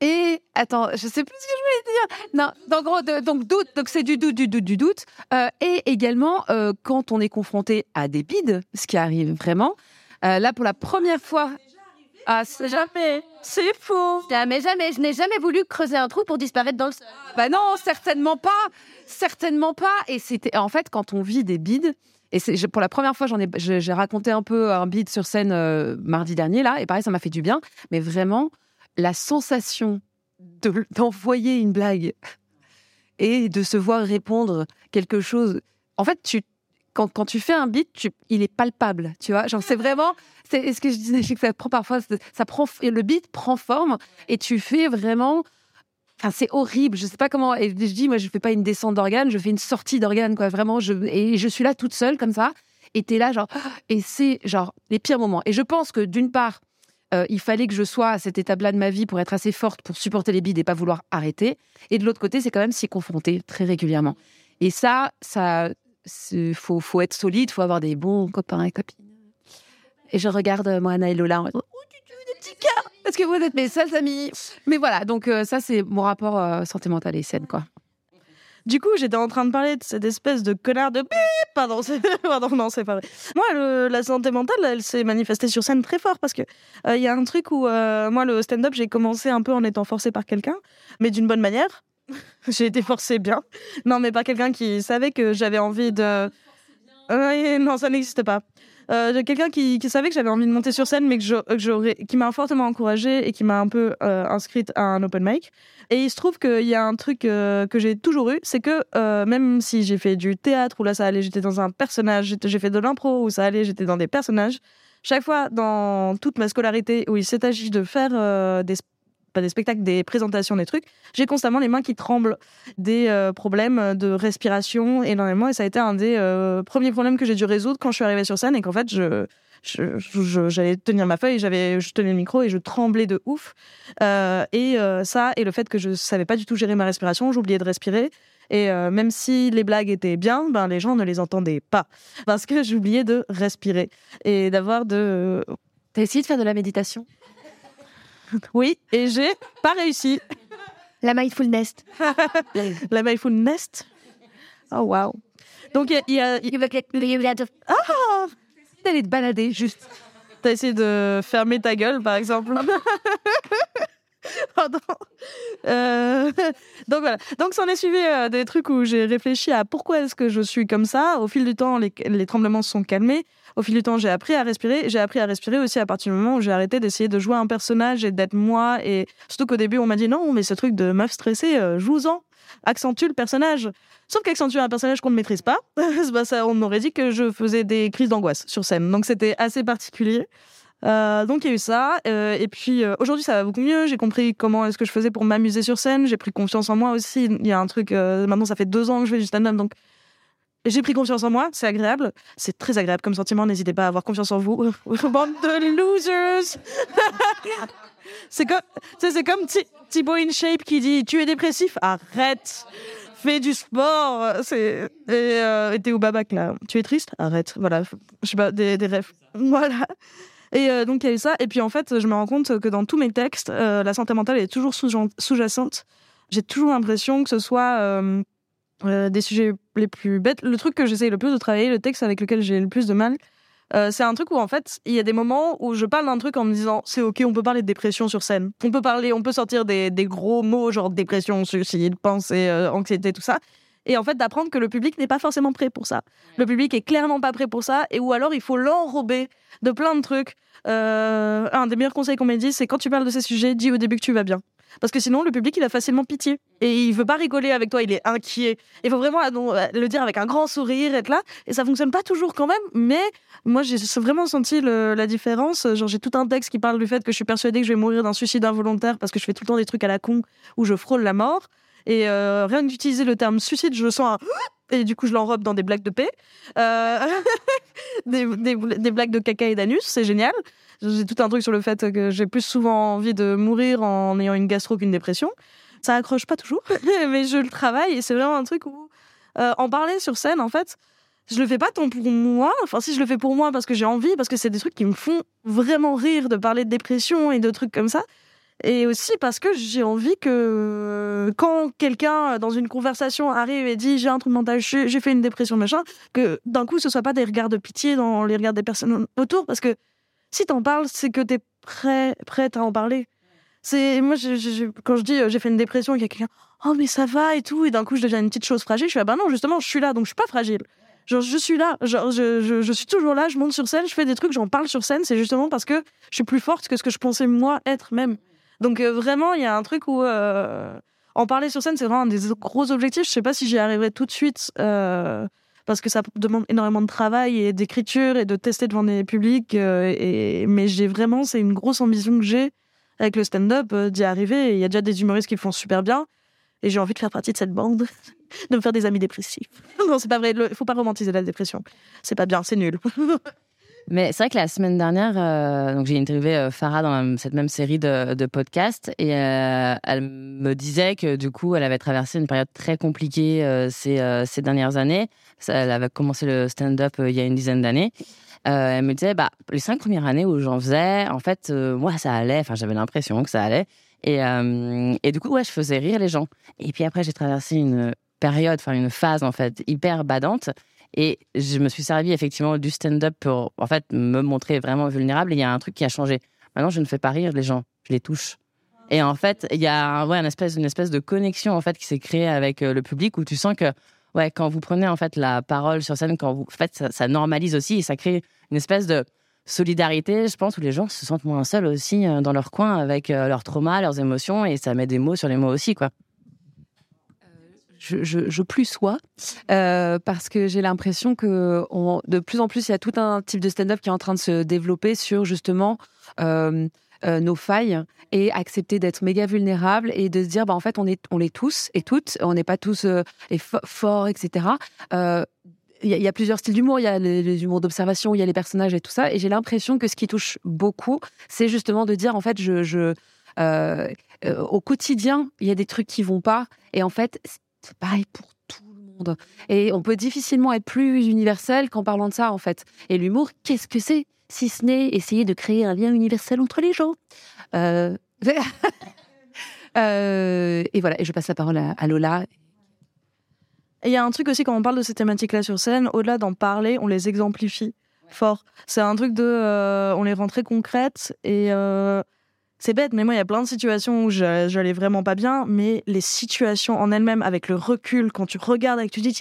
Et attends, je sais plus ce que je voulais dire. Non, en gros, donc doute, donc c'est du doute, du doute, du doute. Euh, et également quand on est confronté à des bides, ce qui arrive vraiment. là, pour la première fois. Ah, c'est jamais. C'est faux. Jamais, jamais. Je n'ai jamais voulu creuser un trou pour disparaître dans le sol. Bah non, certainement pas, certainement pas. Et c'était en fait quand on vit des bides. Et c'est pour la première fois, j'en ai, j'ai raconté un peu un bide sur scène euh, mardi dernier là, et pareil, ça m'a fait du bien. Mais vraiment, la sensation de- d'envoyer une blague et de se voir répondre quelque chose. En fait, tu quand, tu fais un beat, il est palpable, tu vois. Genre, c'est vraiment, c'est ce que je disais, que ça prend parfois, ça prend, le beat prend forme et tu fais vraiment Enfin, c'est horrible. Je sais pas comment. Et je dis, moi, je fais pas une descente d'organes, je fais une sortie d'organes, quoi. Vraiment, et je suis là toute seule comme ça. Et t'es là, genre, et c'est genre les pires moments. Et je pense que d'une part, euh, il fallait que je sois à cette étape-là de ma vie pour être assez forte pour supporter les bides et pas vouloir arrêter. Et de l'autre côté, c'est quand même s'y confronter très régulièrement. Et ça, ça, faut, faut être solide, faut avoir des bons copains et copines. Et je regarde euh, Moana et Lola en mode, oh, tu des petits cas, parce que vous êtes mes seuls amis. Mais voilà, donc euh, ça, c'est mon rapport santé mentale et saine, quoi. Du coup, j'étais en train de parler de cette espèce de connard de pardon, pardon, non, c'est pas vrai. Moi, la santé mentale, elle s'est manifestée sur scène très fort parce que il y a un truc où moi, le stand-up, j'ai commencé un peu en étant forcée par quelqu'un, mais d'une bonne manière. J'ai été forcée bien. Non, mais pas quelqu'un qui savait que j'avais envie de. non, ça n'existe pas. Euh, quelqu'un qui, savait que j'avais envie de monter sur scène, mais que j'aurais, qui m'a fortement encouragée et qui m'a un peu euh, inscrite à un open mic. Et il se trouve qu'il y a un truc euh, que j'ai toujours eu, c'est que même si j'ai fait du théâtre où là ça allait, j'étais dans un personnage, j'ai fait de l'impro où ça allait, j'étais dans des personnages. Chaque fois dans toute ma scolarité où il s'est agi de faire des pas des spectacles, des présentations, des trucs, j'ai constamment les mains qui tremblent, des euh, problèmes de respiration énormément. Et ça a été un des euh, premiers problèmes que j'ai dû résoudre quand je suis arrivée sur scène et qu'en fait, je, j'allais tenir ma feuille, j'avais, je tenais le micro et je tremblais de ouf. Euh, et ça, et le fait que je savais pas du tout gérer ma respiration, j'oubliais de respirer. Et même si les blagues étaient bien, ben les gens ne les entendaient pas parce que j'oubliais de respirer et d'avoir de. T'as essayé de faire de la méditation? Oui, et j'ai pas réussi. La mindfulness. la mindfulness. Oh, wow. Donc, il y a. Y a... Ah D'aller te balader, juste. T'as essayé de fermer ta gueule, par exemple. Pardon. Euh, donc voilà. Donc ça en est suivi euh, des trucs où j'ai réfléchi à pourquoi est-ce que je suis comme ça. Au fil du temps, les, les tremblements se sont calmés. Au fil du temps, j'ai appris à respirer. J'ai appris à respirer aussi à partir du moment où j'ai arrêté d'essayer de jouer un personnage et d'être moi. Et surtout qu'au début, on m'a dit non, mais ce truc de meuf stressée, euh, joue-en accentue le personnage. Sauf qu'accentuer un personnage qu'on ne maîtrise pas, on m'aurait dit que je faisais des crises d'angoisse sur scène. Donc c'était assez particulier. Euh, donc il y a eu ça. Euh, et puis euh, aujourd'hui ça va beaucoup mieux. J'ai compris comment est-ce que je faisais pour m'amuser sur scène. J'ai pris confiance en moi aussi. Il y a un truc. maintenant ça fait deux ans que je fais du stand-up, donc j'ai pris confiance en moi. C'est agréable. C'est très agréable comme sentiment. N'hésitez pas à avoir confiance en vous. Bande de losers. c'est comme, c'est comme Thibaut in shape qui dit tu es dépressif. Arrête. Fais du sport. Et t'es au babac là. Tu es triste. Arrête. Voilà. Je sais pas des, des rêves. Voilà. Et euh, donc il y a eu ça. Et puis en fait, je me rends compte que dans tous mes textes, euh, la santé mentale est toujours sous-jacente. J'ai toujours l'impression que ce soit euh, des sujets les plus bêtes. Le truc que j'essaye le plus de travailler, le texte avec lequel j'ai le plus de mal, c'est un truc où en fait, il y a des moments où je parle d'un truc en me disant c'est ok, on peut parler de dépression sur scène. On peut parler, on peut sortir des, des gros mots genre dépression, suicide, pensée, anxiété, tout ça et en fait d'apprendre que le public n'est pas forcément prêt pour ça. Le public est clairement pas prêt pour ça et ou alors il faut l'enrober de plein de trucs. Euh, un des meilleurs conseils qu'on m'ait dit, c'est quand tu parles de ces sujets, dis au début que tu vas bien. Parce que sinon, le public, il a facilement pitié. Et il veut pas rigoler avec toi, il est inquiet. Il faut vraiment euh, le dire avec un grand sourire, être là. Et ça fonctionne pas toujours quand même. Mais moi, j'ai vraiment senti la différence. Genre, j'ai tout un texte qui parle du fait que je suis persuadée que je vais mourir d'un suicide involontaire parce que je fais tout le temps des trucs à la con où je frôle la mort. Et euh, rien d'utiliser le terme suicide, je sens un et du coup je l'enrobe dans des blagues de paix, euh, des, des, des, blagues de caca et d'anus, c'est génial. J'ai tout un truc sur le fait que j'ai plus souvent envie de mourir en ayant une gastro qu'une dépression. Ça accroche pas toujours, mais je le travaille et c'est vraiment un truc où euh, en parler sur scène, en fait, je le fais pas tant pour moi. Enfin, si je le fais pour moi parce que j'ai envie, parce que c'est des trucs qui me font vraiment rire de parler de dépression et de trucs comme ça. Et aussi parce que j'ai envie que quand quelqu'un dans une conversation arrive et dit j'ai un truc mental, j'ai fait une dépression, machin, que d'un coup ce soit pas des regards de pitié dans les regards des personnes autour, parce que si t'en parles, c'est que t'es prêt, prête à en parler. C'est moi quand je dis j'ai fait une dépression, il y a quelqu'un oh mais ça va et tout, et d'un coup je deviens une petite chose fragile. Je suis ah ben non justement je suis là donc je suis pas fragile. Genre, je suis là, genre, je, suis toujours là, je monte sur scène, je fais des trucs, j'en parle sur scène, c'est justement parce que je suis plus forte que ce que je pensais moi être même. Donc euh, vraiment, il y a un truc où euh, en parler sur scène, c'est vraiment un des gros objectifs. Je sais pas si j'y arriverai tout de suite euh, parce que ça demande énormément de travail et d'écriture et de tester devant des publics. et... Mais j'ai vraiment, c'est une grosse ambition que j'ai avec le stand-up d'y arriver. Il y a déjà des humoristes qui font super bien. et j'ai envie de faire partie de cette bande, de me faire des amis dépressifs. non, c'est pas vrai. Il faut pas romantiser la dépression. C'est pas bien, c'est nul. Mais c'est vrai que la semaine dernière, euh, j'ai interviewé euh, Farah dans cette même série de, podcasts et euh, elle me disait que du coup, elle avait traversé une période très compliquée euh, euh, ces dernières années. Elle avait commencé le stand-up euh, il y a une dizaine d'années. Euh, elle me disait, bah, les cinq premières années où j'en faisais, en fait, euh, moi, ça allait. Enfin, j'avais l'impression que ça allait. Et, euh, et du coup, ouais, je faisais rire les gens. Et puis après, j'ai traversé une période, enfin une phase en fait hyper badante. Et je me suis servi effectivement du stand-up pour en fait me montrer vraiment vulnérable. Et il y a un truc qui a changé. Maintenant, je ne fais pas rire les gens, je les touche. Et en fait, il y a ouais, une espèce, une espèce de connexion en fait qui s'est créée avec euh, le public où tu sens que ouais, quand vous prenez en fait la parole sur scène, quand vous, en fait, ça, normalise aussi et ça crée une espèce de solidarité, je pense, où les gens se sentent moins seuls aussi euh, dans leur coin avec euh, leurs traumas, leurs émotions et ça met des mots sur les mots aussi quoi. je, je, je plus sois euh, parce que j'ai l'impression que de plus en plus il y a tout un type de stand-up qui est en train de se développer sur justement euh, euh, nos failles et accepter d'être méga vulnérable et de se dire bah en fait on est on tous et toutes on n'est pas tous euh, les fo- forts etc euh, il y, a- plusieurs styles d'humour. Il y a les, humours d'observation, il y a les personnages et tout ça. Et j'ai l'impression que ce qui touche beaucoup, c'est justement de dire, en fait, je, je euh, au quotidien, il y a des trucs qui vont pas. Et en fait, c'est pareil pour tout le monde. Et on peut difficilement être plus universel qu'en parlant de ça, en fait. Et l'humour, qu'est-ce que c'est? Si ce n'est essayer de créer un lien universel entre les gens. Euh, euh, et voilà, et je passe la parole à, Lola. Il y a un truc aussi quand on parle de ces thématiques-là sur scène, au-delà d'en parler, on les exemplifie fort. C'est un truc de, euh, on les rend très concrètes et c'est bête, mais moi il y a plein de situations où je- j'allais vraiment pas bien, mais les situations en elles-mêmes, avec le recul, quand tu regardes et que tu dis,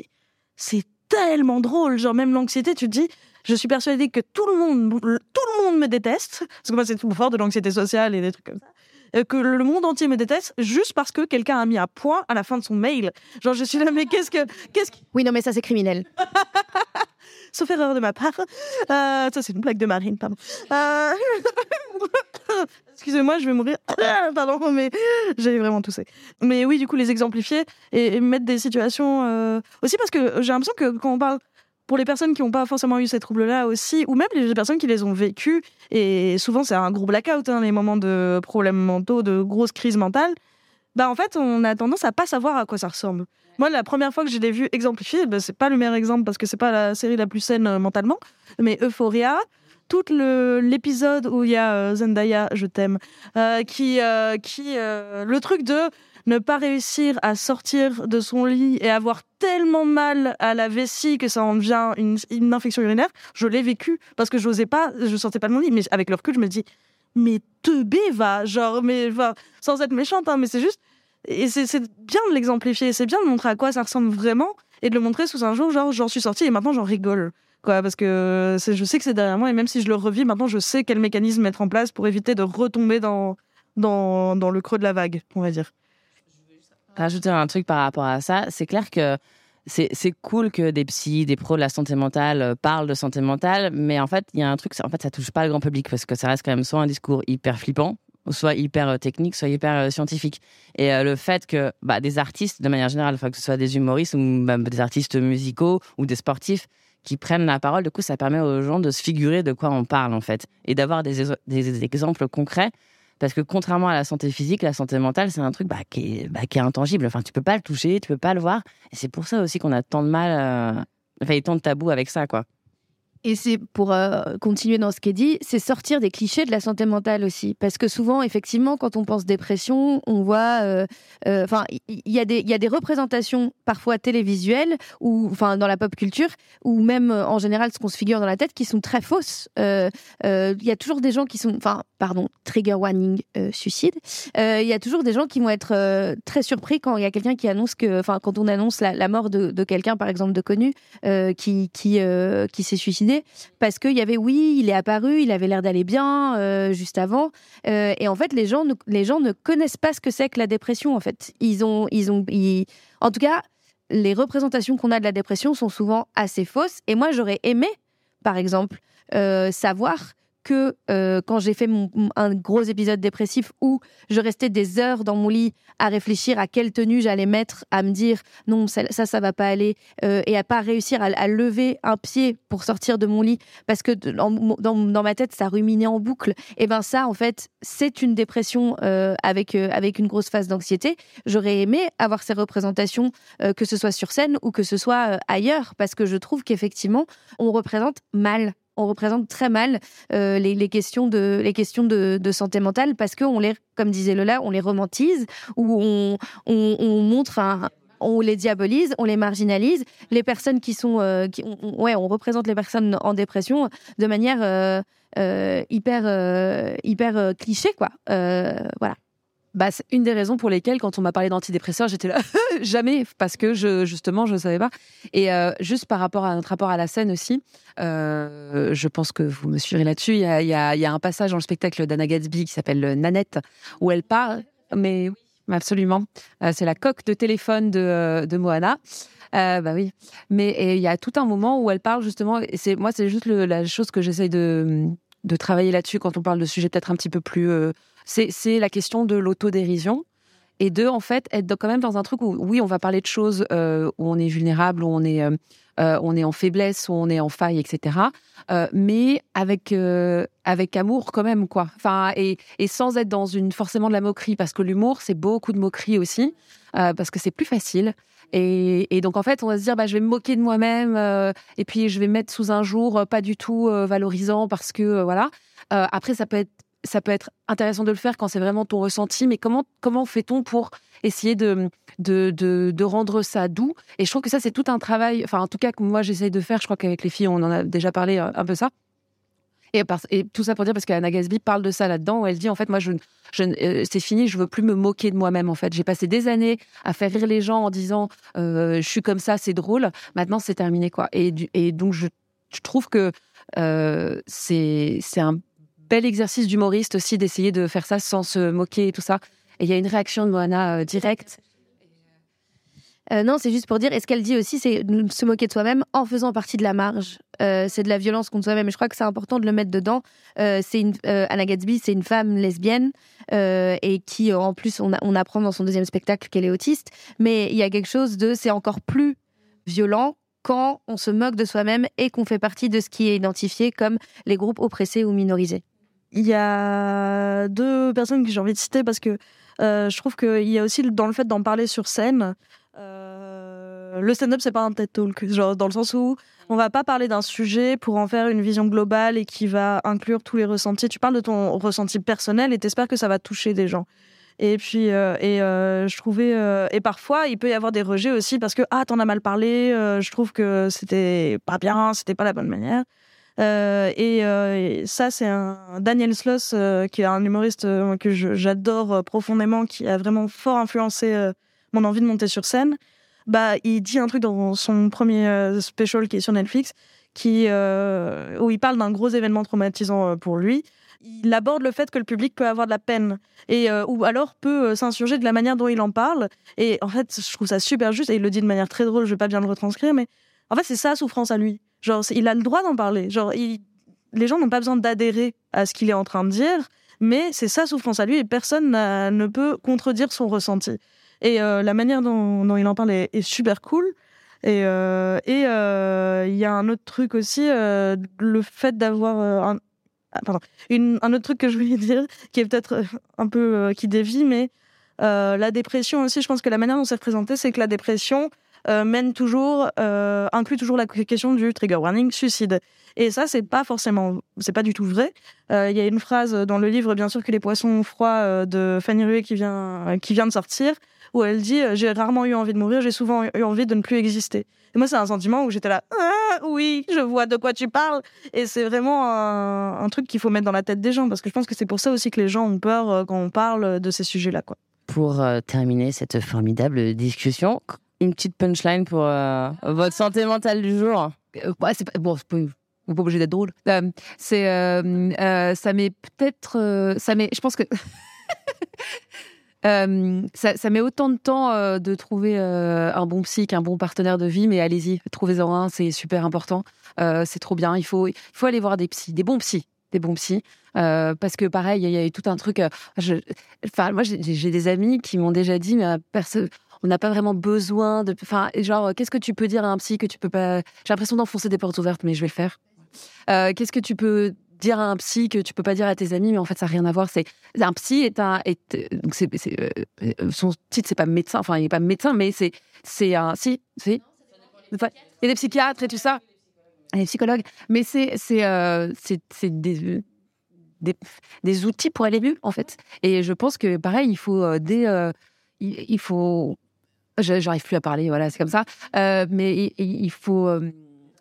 c'est tellement drôle, genre même l'anxiété, tu te dis, je suis persuadée que tout le monde, tout le monde me déteste, parce que moi c'est tout fort de l'anxiété sociale et des trucs comme ça. euh, Que le monde entier me déteste juste parce que quelqu'un a mis un point à la fin de son mail. Genre, je suis là, mais qu'est-ce que, qu'est-ce que, Oui, non, mais ça, c'est criminel. sauf erreur de ma part. Euh, ça, c'est une blague de Marine, pardon. Euh, Excusez-moi, je vais mourir. pardon, mais j'ai vraiment toussé. Mais oui, du coup, les exemplifier et, et mettre des situations euh, aussi parce que j'ai l'impression que quand on parle pour les personnes qui n'ont pas forcément eu ces troubles-là aussi, ou même les personnes qui les ont vécus, et souvent c'est un gros blackout, hein, les moments de problèmes mentaux, de grosses crises mentales, bah en fait on a tendance à pas savoir à quoi ça ressemble. Moi, la première fois que je l'ai vu exemplifié, bah, c'est pas le meilleur exemple parce que c'est pas la série la plus saine euh, mentalement, mais Euphoria, tout l'épisode où il y a euh, Zendaya, je t'aime, euh, qui, qui le truc de ne pas réussir à sortir de son lit et avoir tellement mal à la vessie que ça en devient une, infection urinaire, je l'ai vécu parce que j'osais pas, je sortais pas de mon lit. Mais avec le recul, je me dis, mais teubé va, genre, mais va, sans être méchante, hein, mais c'est juste, et c'est bien de l'exemplifier, c'est bien de montrer à quoi ça ressemble vraiment et de le montrer sous un jour, genre, j'en suis sortie et maintenant j'en rigole. Quoi, parce que je sais que c'est derrière moi et même si je le revis, maintenant je sais quel mécanisme mettre en place pour éviter de retomber dans, dans, dans le creux de la vague, on va dire. Rajouter un truc par rapport à ça. C'est clair que c'est cool que des psys, des pros de la santé mentale euh, parlent de santé mentale, mais en fait, il y a un truc, en fait, ça touche pas le grand public parce que ça reste quand même soit un discours hyper flippant, soit hyper euh, technique, soit hyper euh, scientifique. Et le fait que bah, des artistes, de manière générale, que ce soit des humoristes ou même des artistes musicaux ou des sportifs, qui prennent la parole, du coup, ça permet aux gens de se figurer de quoi on parle, en fait, et d'avoir des, des exemples concrets parce que contrairement à la santé physique, la santé mentale, c'est un truc bah, qui, est, bah, qui est intangible. Enfin, tu peux pas le toucher, tu peux pas le voir. Et c'est pour ça aussi qu'on a tant de mal, euh... il y a tant de tabous avec ça, quoi. Et c'est pour euh, continuer dans ce qui est dit, c'est sortir des clichés de la santé mentale aussi. Parce que souvent, effectivement, quand on pense dépression, on voit. euh, euh, Enfin, il y, a des- représentations parfois télévisuelles, ou enfin dans la pop culture, ou même en général ce qu'on se figure dans la tête, qui sont très fausses. Il y a toujours des gens qui sont. Enfin, pardon, trigger warning, suicide. Il y a toujours des gens qui vont être très surpris quand il y a quelqu'un qui annonce que. Enfin, quand on annonce la, mort de, de quelqu'un, par exemple, de connu, qui, qui, qui s'est suicidé parce qu'il y avait oui, il est apparu, il avait l'air d'aller bien euh, juste avant, Euh, et en fait les gens ne, les gens ne connaissent pas ce que c'est que la dépression en fait. Ils ont ils ont ils- en tout cas les représentations qu'on a de la dépression sont souvent assez fausses. Et moi j'aurais aimé par exemple euh, savoir que euh, quand j'ai fait un gros épisode dépressif où je restais des heures dans mon lit à réfléchir à quelle tenue j'allais mettre, à me dire non, ça, ça, ça va pas aller, euh, et à pas réussir à, lever un pied pour sortir de mon lit parce que dans, ma tête, ça ruminait en boucle. Et ben ça, en fait, c'est une dépression euh, avec, avec une grosse phase d'anxiété. J'aurais aimé avoir ces représentations, que ce soit sur scène ou que ce soit ailleurs, parce que je trouve qu'effectivement, on représente mal on représente très mal euh, les, questions de santé mentale parce que on les comme disait Lola on les romantise ou on, on, on montre on les diabolise, on les marginalise. Les personnes qui sont, euh, qui, on, ouais, on représente les personnes en dépression de manière euh, hyper, hyper cliché, quoi. voilà. Bah, c'est une des raisons pour lesquelles, quand on m'a parlé d'antidépresseurs, j'étais là, jamais, parce que justement, je ne savais pas. Et euh, juste par rapport à notre rapport à la scène aussi, euh, je pense que vous me suivrez là-dessus. Il y a, un passage dans le spectacle d'Anna Gatsby qui s'appelle Nanette, où elle parle, mais absolument. Euh, c'est la coque de téléphone de, Moana. Euh, bah oui, mais il y a tout un moment où elle parle justement. Et c'est moi, c'est juste la chose que j'essaye de, de travailler là-dessus quand on parle de sujets peut-être un petit peu plus euh, c'est la question de l'autodérision. Et de en fait être quand même dans un truc où oui on va parler de choses euh, où on est vulnérable où on est euh, euh, on est en faiblesse où on est en faille etc mais avec avec amour quand même quoi. Enfin et, et sans être dans une forcément de la moquerie parce que l'humour c'est beaucoup de moquerie aussi parce que c'est plus facile. Et, et, donc en fait, on va se dire, bah, je vais me moquer de moi-même, et puis je vais me mettre sous un jour pas du tout valorisant parce que voilà. après, ça peut être ça peut être intéressant de le faire quand c'est vraiment ton ressenti, mais comment comment fait-on pour essayer de, de, de, rendre ça doux? Et je trouve que ça, c'est tout un travail, enfin en tout cas que moi j'essaye de faire, je crois qu'avec les filles, on en a déjà parlé un peu ça. Et, tout ça pour dire parce qu'Anna Gasby parle de ça là-dedans, où elle dit en fait moi je, je euh, c'est fini, je veux plus me moquer de moi-même en fait. J'ai passé des années à faire rire les gens en disant euh, je suis comme ça, c'est drôle. Maintenant c'est terminé quoi. Et, donc je, je trouve que euh, c'est un bel exercice d'humoriste aussi d'essayer de faire ça sans se moquer et tout ça. Et il y a une réaction de Moana euh, directe. Euh, non, c'est juste pour dire, et ce qu'elle dit aussi, c'est se moquer de soi-même en faisant partie de la marge. Euh, c'est de la violence contre soi-même. Je crois que c'est important de le mettre dedans. C'est Anna Gatsby, c'est une femme lesbienne et qui, en plus, on, on, apprend dans son deuxième spectacle qu'elle est autiste. Mais il y a quelque chose de, c'est encore plus violent quand on se moque de soi-même et qu'on fait partie de ce qui est identifié comme les groupes oppressés ou minorisés. Il y a deux personnes que j'ai envie de citer parce que je trouve qu'il y a aussi dans le fait d'en parler sur scène. Euh, le stand-up, c'est pas un TED Talk, genre dans le sens où on va pas parler d'un sujet pour en faire une vision globale et qui va inclure tous les ressentis. Tu parles de ton ressenti personnel et t'espères que ça va toucher des gens. Et puis, euh, et euh, je trouvais, euh, et parfois, il peut y avoir des rejets aussi parce que ah, t'en as mal parlé. Euh, je trouve que c'était pas bien, c'était pas la bonne manière. Et, et, ça, c'est un Daniel Sloss qui est un humoriste que j'adore profondément, qui a vraiment fort influencé mon envie de monter sur scène, bah, il dit un truc dans son premier euh, special qui est sur Netflix, qui, euh, où il parle d'un gros événement traumatisant euh, pour lui. Il aborde le fait que le public peut avoir de la peine et euh, ou alors peut euh, s'insurger de la manière dont il en parle. Et en fait, je trouve ça super juste et il le dit de manière très drôle. Je vais pas bien le retranscrire, mais en fait, c'est sa souffrance à lui. Genre, il a le droit d'en parler. Genre, les gens n'ont pas besoin d'adhérer à ce qu'il est en train de dire, mais c'est sa souffrance à lui et personne ne peut contredire son ressenti. Et euh, la manière dont, il en parle est, super cool. Et euh, euh, il y a un autre truc aussi, le fait d'avoir un ah, pardon, un autre truc que je voulais dire, qui est peut-être un peu qui dévie, mais la dépression aussi. Je pense que la manière dont c'est représenté, c'est que la dépression mène toujours, euh, inclut toujours la question du trigger warning suicide. Et ça, c'est pas forcément, c'est pas du tout vrai. Il euh, y a une phrase dans le livre, bien sûr, que les poissons froids de Fanny Rué qui vient, qui vient de sortir, où elle dit J'ai rarement eu envie de mourir, j'ai souvent eu envie de ne plus exister. Et moi, c'est un sentiment où j'étais là ah, Oui, je vois de quoi tu parles. Et c'est vraiment un, un truc qu'il faut mettre dans la tête des gens, parce que je pense que c'est pour ça aussi que les gens ont peur quand on parle de ces sujets-là. quoi. Pour euh, terminer cette formidable discussion, une petite punchline pour euh, votre santé mentale du jour. Euh, ouais, c'est pas, bon, c'est pas, pas obligé d'être drôle. Euh, c'est, ça met peut-être, ça met, je pense que. Ça, met autant de temps de trouver un bon psy qu'un bon partenaire de vie, mais allez-y, trouvez-en un, c'est super important. c'est trop bien. Il faut, il faut aller voir des psys, des bons psys. Des bons psys. Euh, parce que pareil, il y a eu tout un truc. euh, je- Enfin, moi, j'ai des amis qui m'ont déjà dit, mais euh, on n'a pas vraiment besoin de. Enfin, genre, qu'est-ce que tu peux dire à un psy que tu peux pas. J'ai l'impression d'enfoncer des portes ouvertes, mais je vais le faire. Qu'est-ce que tu peux dire à un psy que tu peux pas dire à tes amis, mais en fait, ça n'a rien à voir. C'est un psy est un. Est, donc euh, son titre, c'est pas médecin. Enfin, il est pas médecin, mais c'est c'est un. Si, si. Il y a des psychiatres et tout ça. Des psychologues. Mais c'est c'est euh, des, des outils pour aller mieux en fait. Et je pense que pareil, il faut euh, euh, il, il faut j'arrive plus à parler, voilà, c'est comme ça. Euh, mais il, faut euh,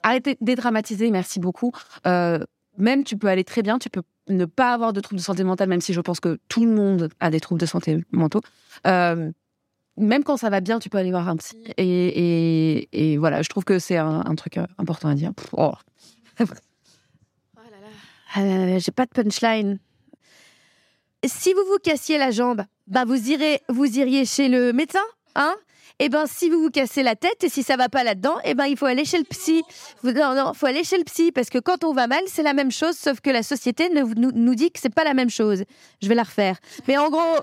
arrêter de dédramatiser. Merci beaucoup. Même tu peux aller très bien, tu peux ne pas avoir de troubles de santé mentale, même si je pense que tout le monde a des troubles de santé mentaux. Même quand ça va bien, tu peux aller voir un psy. Et, et, voilà, je trouve que c'est un, truc euh, important à dire. Pff, oh. Euh, J'ai pas de punchline. Si vous vous cassiez la jambe, bah vous irez, vous iriez chez le médecin, hein? Et ben si vous vous cassez la tête et si ça va pas là-dedans, et ben il faut aller chez le psy. Non, non, faut aller chez le psy parce que quand on va mal, c'est la même chose, sauf que la société nous, nous dit que c'est pas la même chose. Je vais la refaire. Mais en gros.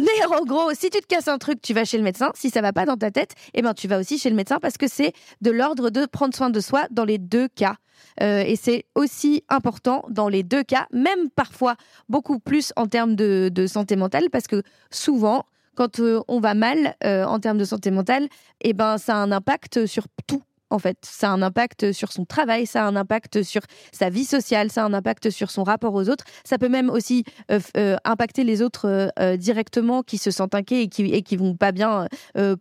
Mais en gros, si tu te casses un truc, tu vas chez le médecin. Si ça va pas dans ta tête, eh ben tu vas aussi chez le médecin parce que c'est de l'ordre de prendre soin de soi dans les deux cas. Euh, et c'est aussi important dans les deux cas, même parfois beaucoup plus en termes de, santé mentale, parce que souvent, quand euh, on va mal euh, en termes de santé mentale, eh ben ça a un impact sur tout. En fait, ça a un impact sur son travail, ça a un impact sur sa vie sociale, ça a un impact sur son rapport aux autres. Ça peut même aussi euh, euh, impacter les autres euh, directement qui se sentent inquiets et qui, et qui vont pas bien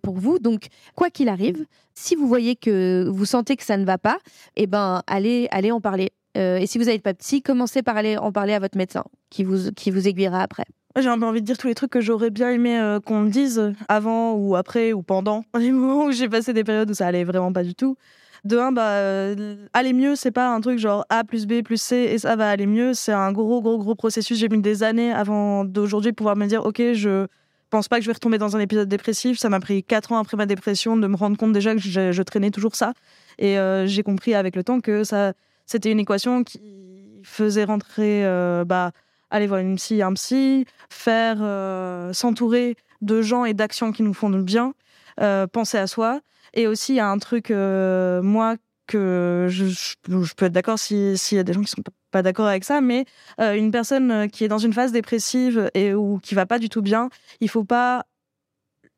pour vous. Donc, quoi qu'il arrive, si vous voyez que vous sentez que ça ne va pas, eh ben, allez, allez en parler. Et si vous n'avez pas psy, commencez par aller en parler à votre médecin, qui vous, qui vous aiguillera après. J'ai un peu envie de dire tous les trucs que j'aurais bien aimé euh, qu'on me dise avant ou après ou pendant les moments où j'ai passé des périodes où ça allait vraiment pas du tout. De un, bah, euh, aller mieux, c'est pas un truc genre A plus B plus C et ça va aller mieux. C'est un gros, gros, gros processus. J'ai mis des années avant d'aujourd'hui pouvoir me dire, ok, je pense pas que je vais retomber dans un épisode dépressif. Ça m'a pris quatre ans après ma dépression de me rendre compte déjà que je, traînais toujours ça. Et euh, j'ai compris avec le temps que ça, c'était une équation qui faisait rentrer, euh, bah, aller voir une psy, un psy, faire euh, s'entourer de gens et d'actions qui nous font du bien, euh, penser à soi. Et aussi, il y a un truc, euh, moi, que je, peux être d'accord si- s'il y a des gens qui sont pas d'accord avec ça, mais une personne qui est dans une phase dépressive et ou qui va pas du tout bien, il faut pas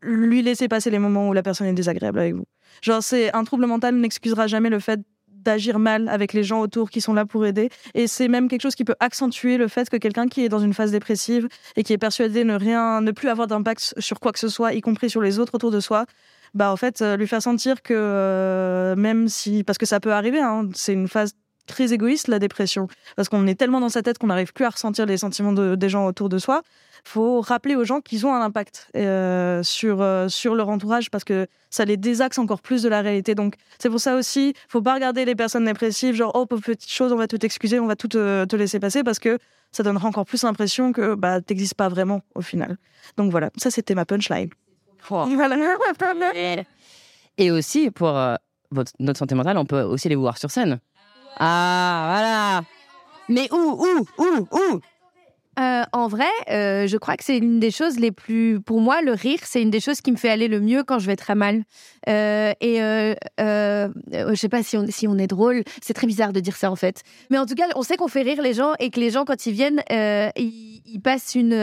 lui laisser passer les moments où la personne est désagréable avec vous. Genre, c'est un trouble mental n'excusera jamais le fait d'agir mal avec les gens autour qui sont là pour aider. Et c'est même quelque chose qui peut accentuer le fait que quelqu'un qui est dans une phase dépressive et qui est persuadé ne rien, ne plus avoir d'impact sur quoi que ce soit, y compris sur les autres autour de soi, bah en fait euh, lui faire sentir que euh, même si, parce que ça peut arriver, hein, c'est une phase très égoïste la dépression, parce qu'on est tellement dans sa tête qu'on n'arrive plus à ressentir les sentiments de- des gens autour de soi. Faut rappeler aux gens qu'ils ont un impact euh, sur euh, sur leur entourage parce que ça les désaxe encore plus de la réalité. Donc c'est pour ça aussi, faut pas regarder les personnes dépressives genre oh pauvre petite chose, on va tout excuser, on va tout te, te laisser passer parce que ça donnera encore plus l'impression que bah t'existes pas vraiment au final. Donc voilà, ça c'était ma punchline. Et aussi, pour euh, votre, notre santé mentale, on peut aussi les voir sur scène. Ah, voilà. Mais où, où, où, où? Euh, en vrai, euh, je crois que c'est une des choses les plus. Pour moi, le rire, c'est une des choses qui me fait aller le mieux quand je vais très mal. Euh, et je sais pas si on, est drôle. C'est très bizarre de dire ça en fait. Mais en tout cas, on sait qu'on fait rire les gens et que les gens, quand ils viennent, ils, passent une,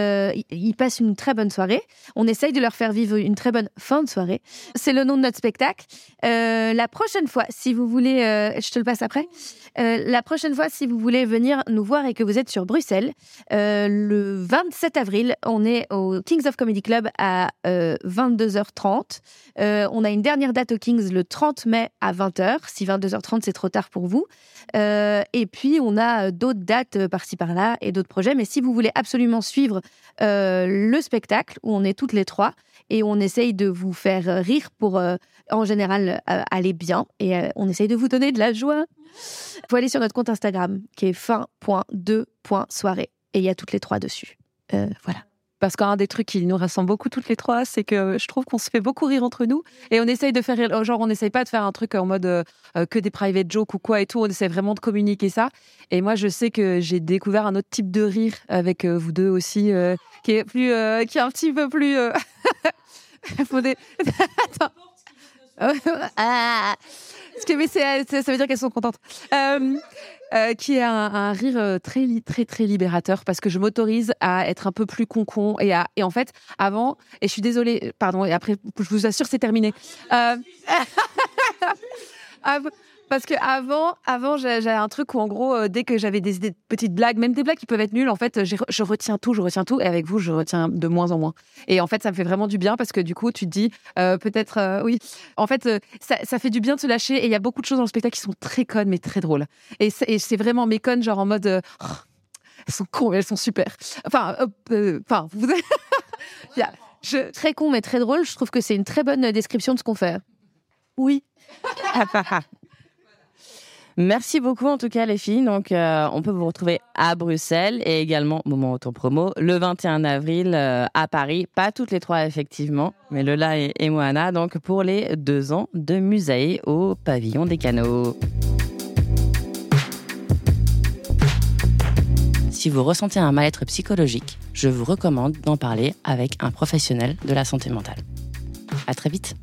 ils, passent une très bonne soirée. On essaye de leur faire vivre une très bonne fin de soirée. C'est le nom de notre spectacle. La prochaine fois, si vous voulez, je te le passe après. La prochaine fois, si vous voulez venir nous voir et que vous êtes sur Bruxelles, le 27 avril, on est au Kings of Comedy Club à euh, 22h30. Euh, on a une dernière date au Kings le 30 mai à 20h. Si 22h30 c'est trop tard pour vous. Euh, et puis on a euh, d'autres dates euh, par-ci par-là et d'autres projets. Mais si vous voulez absolument suivre euh, le spectacle où on est toutes les trois et on essaye de vous faire euh, rire pour euh, en général euh, aller bien et euh, on essaye de vous donner de la joie. Faut aller sur notre compte Instagram qui est fin.2.soirée et il y a toutes les trois dessus. Euh, voilà. parce qu'un des trucs qui nous rassemble beaucoup toutes les trois, c'est que je trouve qu'on se fait beaucoup rire entre nous et on essaye de faire, genre, on essaye pas de faire un truc en mode euh, que des private jokes ou quoi et tout. On essaie vraiment de communiquer ça. Et moi, je sais que j'ai découvert un autre type de rire avec vous deux aussi, qui est plus, qui est un petit peu plus. Attends. ah. mais ça veut dire qu'elles sont contentes. Euh, euh, qui est un, rire euh, très très très libérateur parce que je m'autorise à être un peu plus concon et à et en fait avant et je suis désolée pardon et après je vous assure c'est terminé. Parce que avant, avant j'avais un truc où, en gros, euh, dès que j'avais des, des, petites blagues, même des blagues qui peuvent être nulles, en fait, je retiens tout, je retiens tout. Et avec vous, je retiens de moins en moins. Et en fait, ça me fait vraiment du bien parce que du coup, tu te dis, euh, peut-être, euh, oui. En fait, ça, fait du bien de se lâcher. Et il y a beaucoup de choses dans le spectacle qui sont très connes, mais très drôles. Et c'est vraiment mes connes, genre en mode, oh, elles sont cons, mais elles sont super. Enfin, enfin, vous. je... Très con, mais très drôle. Je trouve que c'est une très bonne description de ce qu'on fait. Oui. Merci beaucoup en tout cas les filles. Donc euh, on peut vous retrouver à Bruxelles et également moment auto promo le 21 avril euh, à Paris. Pas toutes les trois effectivement, mais Lola et, et Moana donc pour les deux ans de musée au pavillon des canaux. Si vous ressentez un mal-être psychologique, je vous recommande d'en parler avec un professionnel de la santé mentale. À très vite.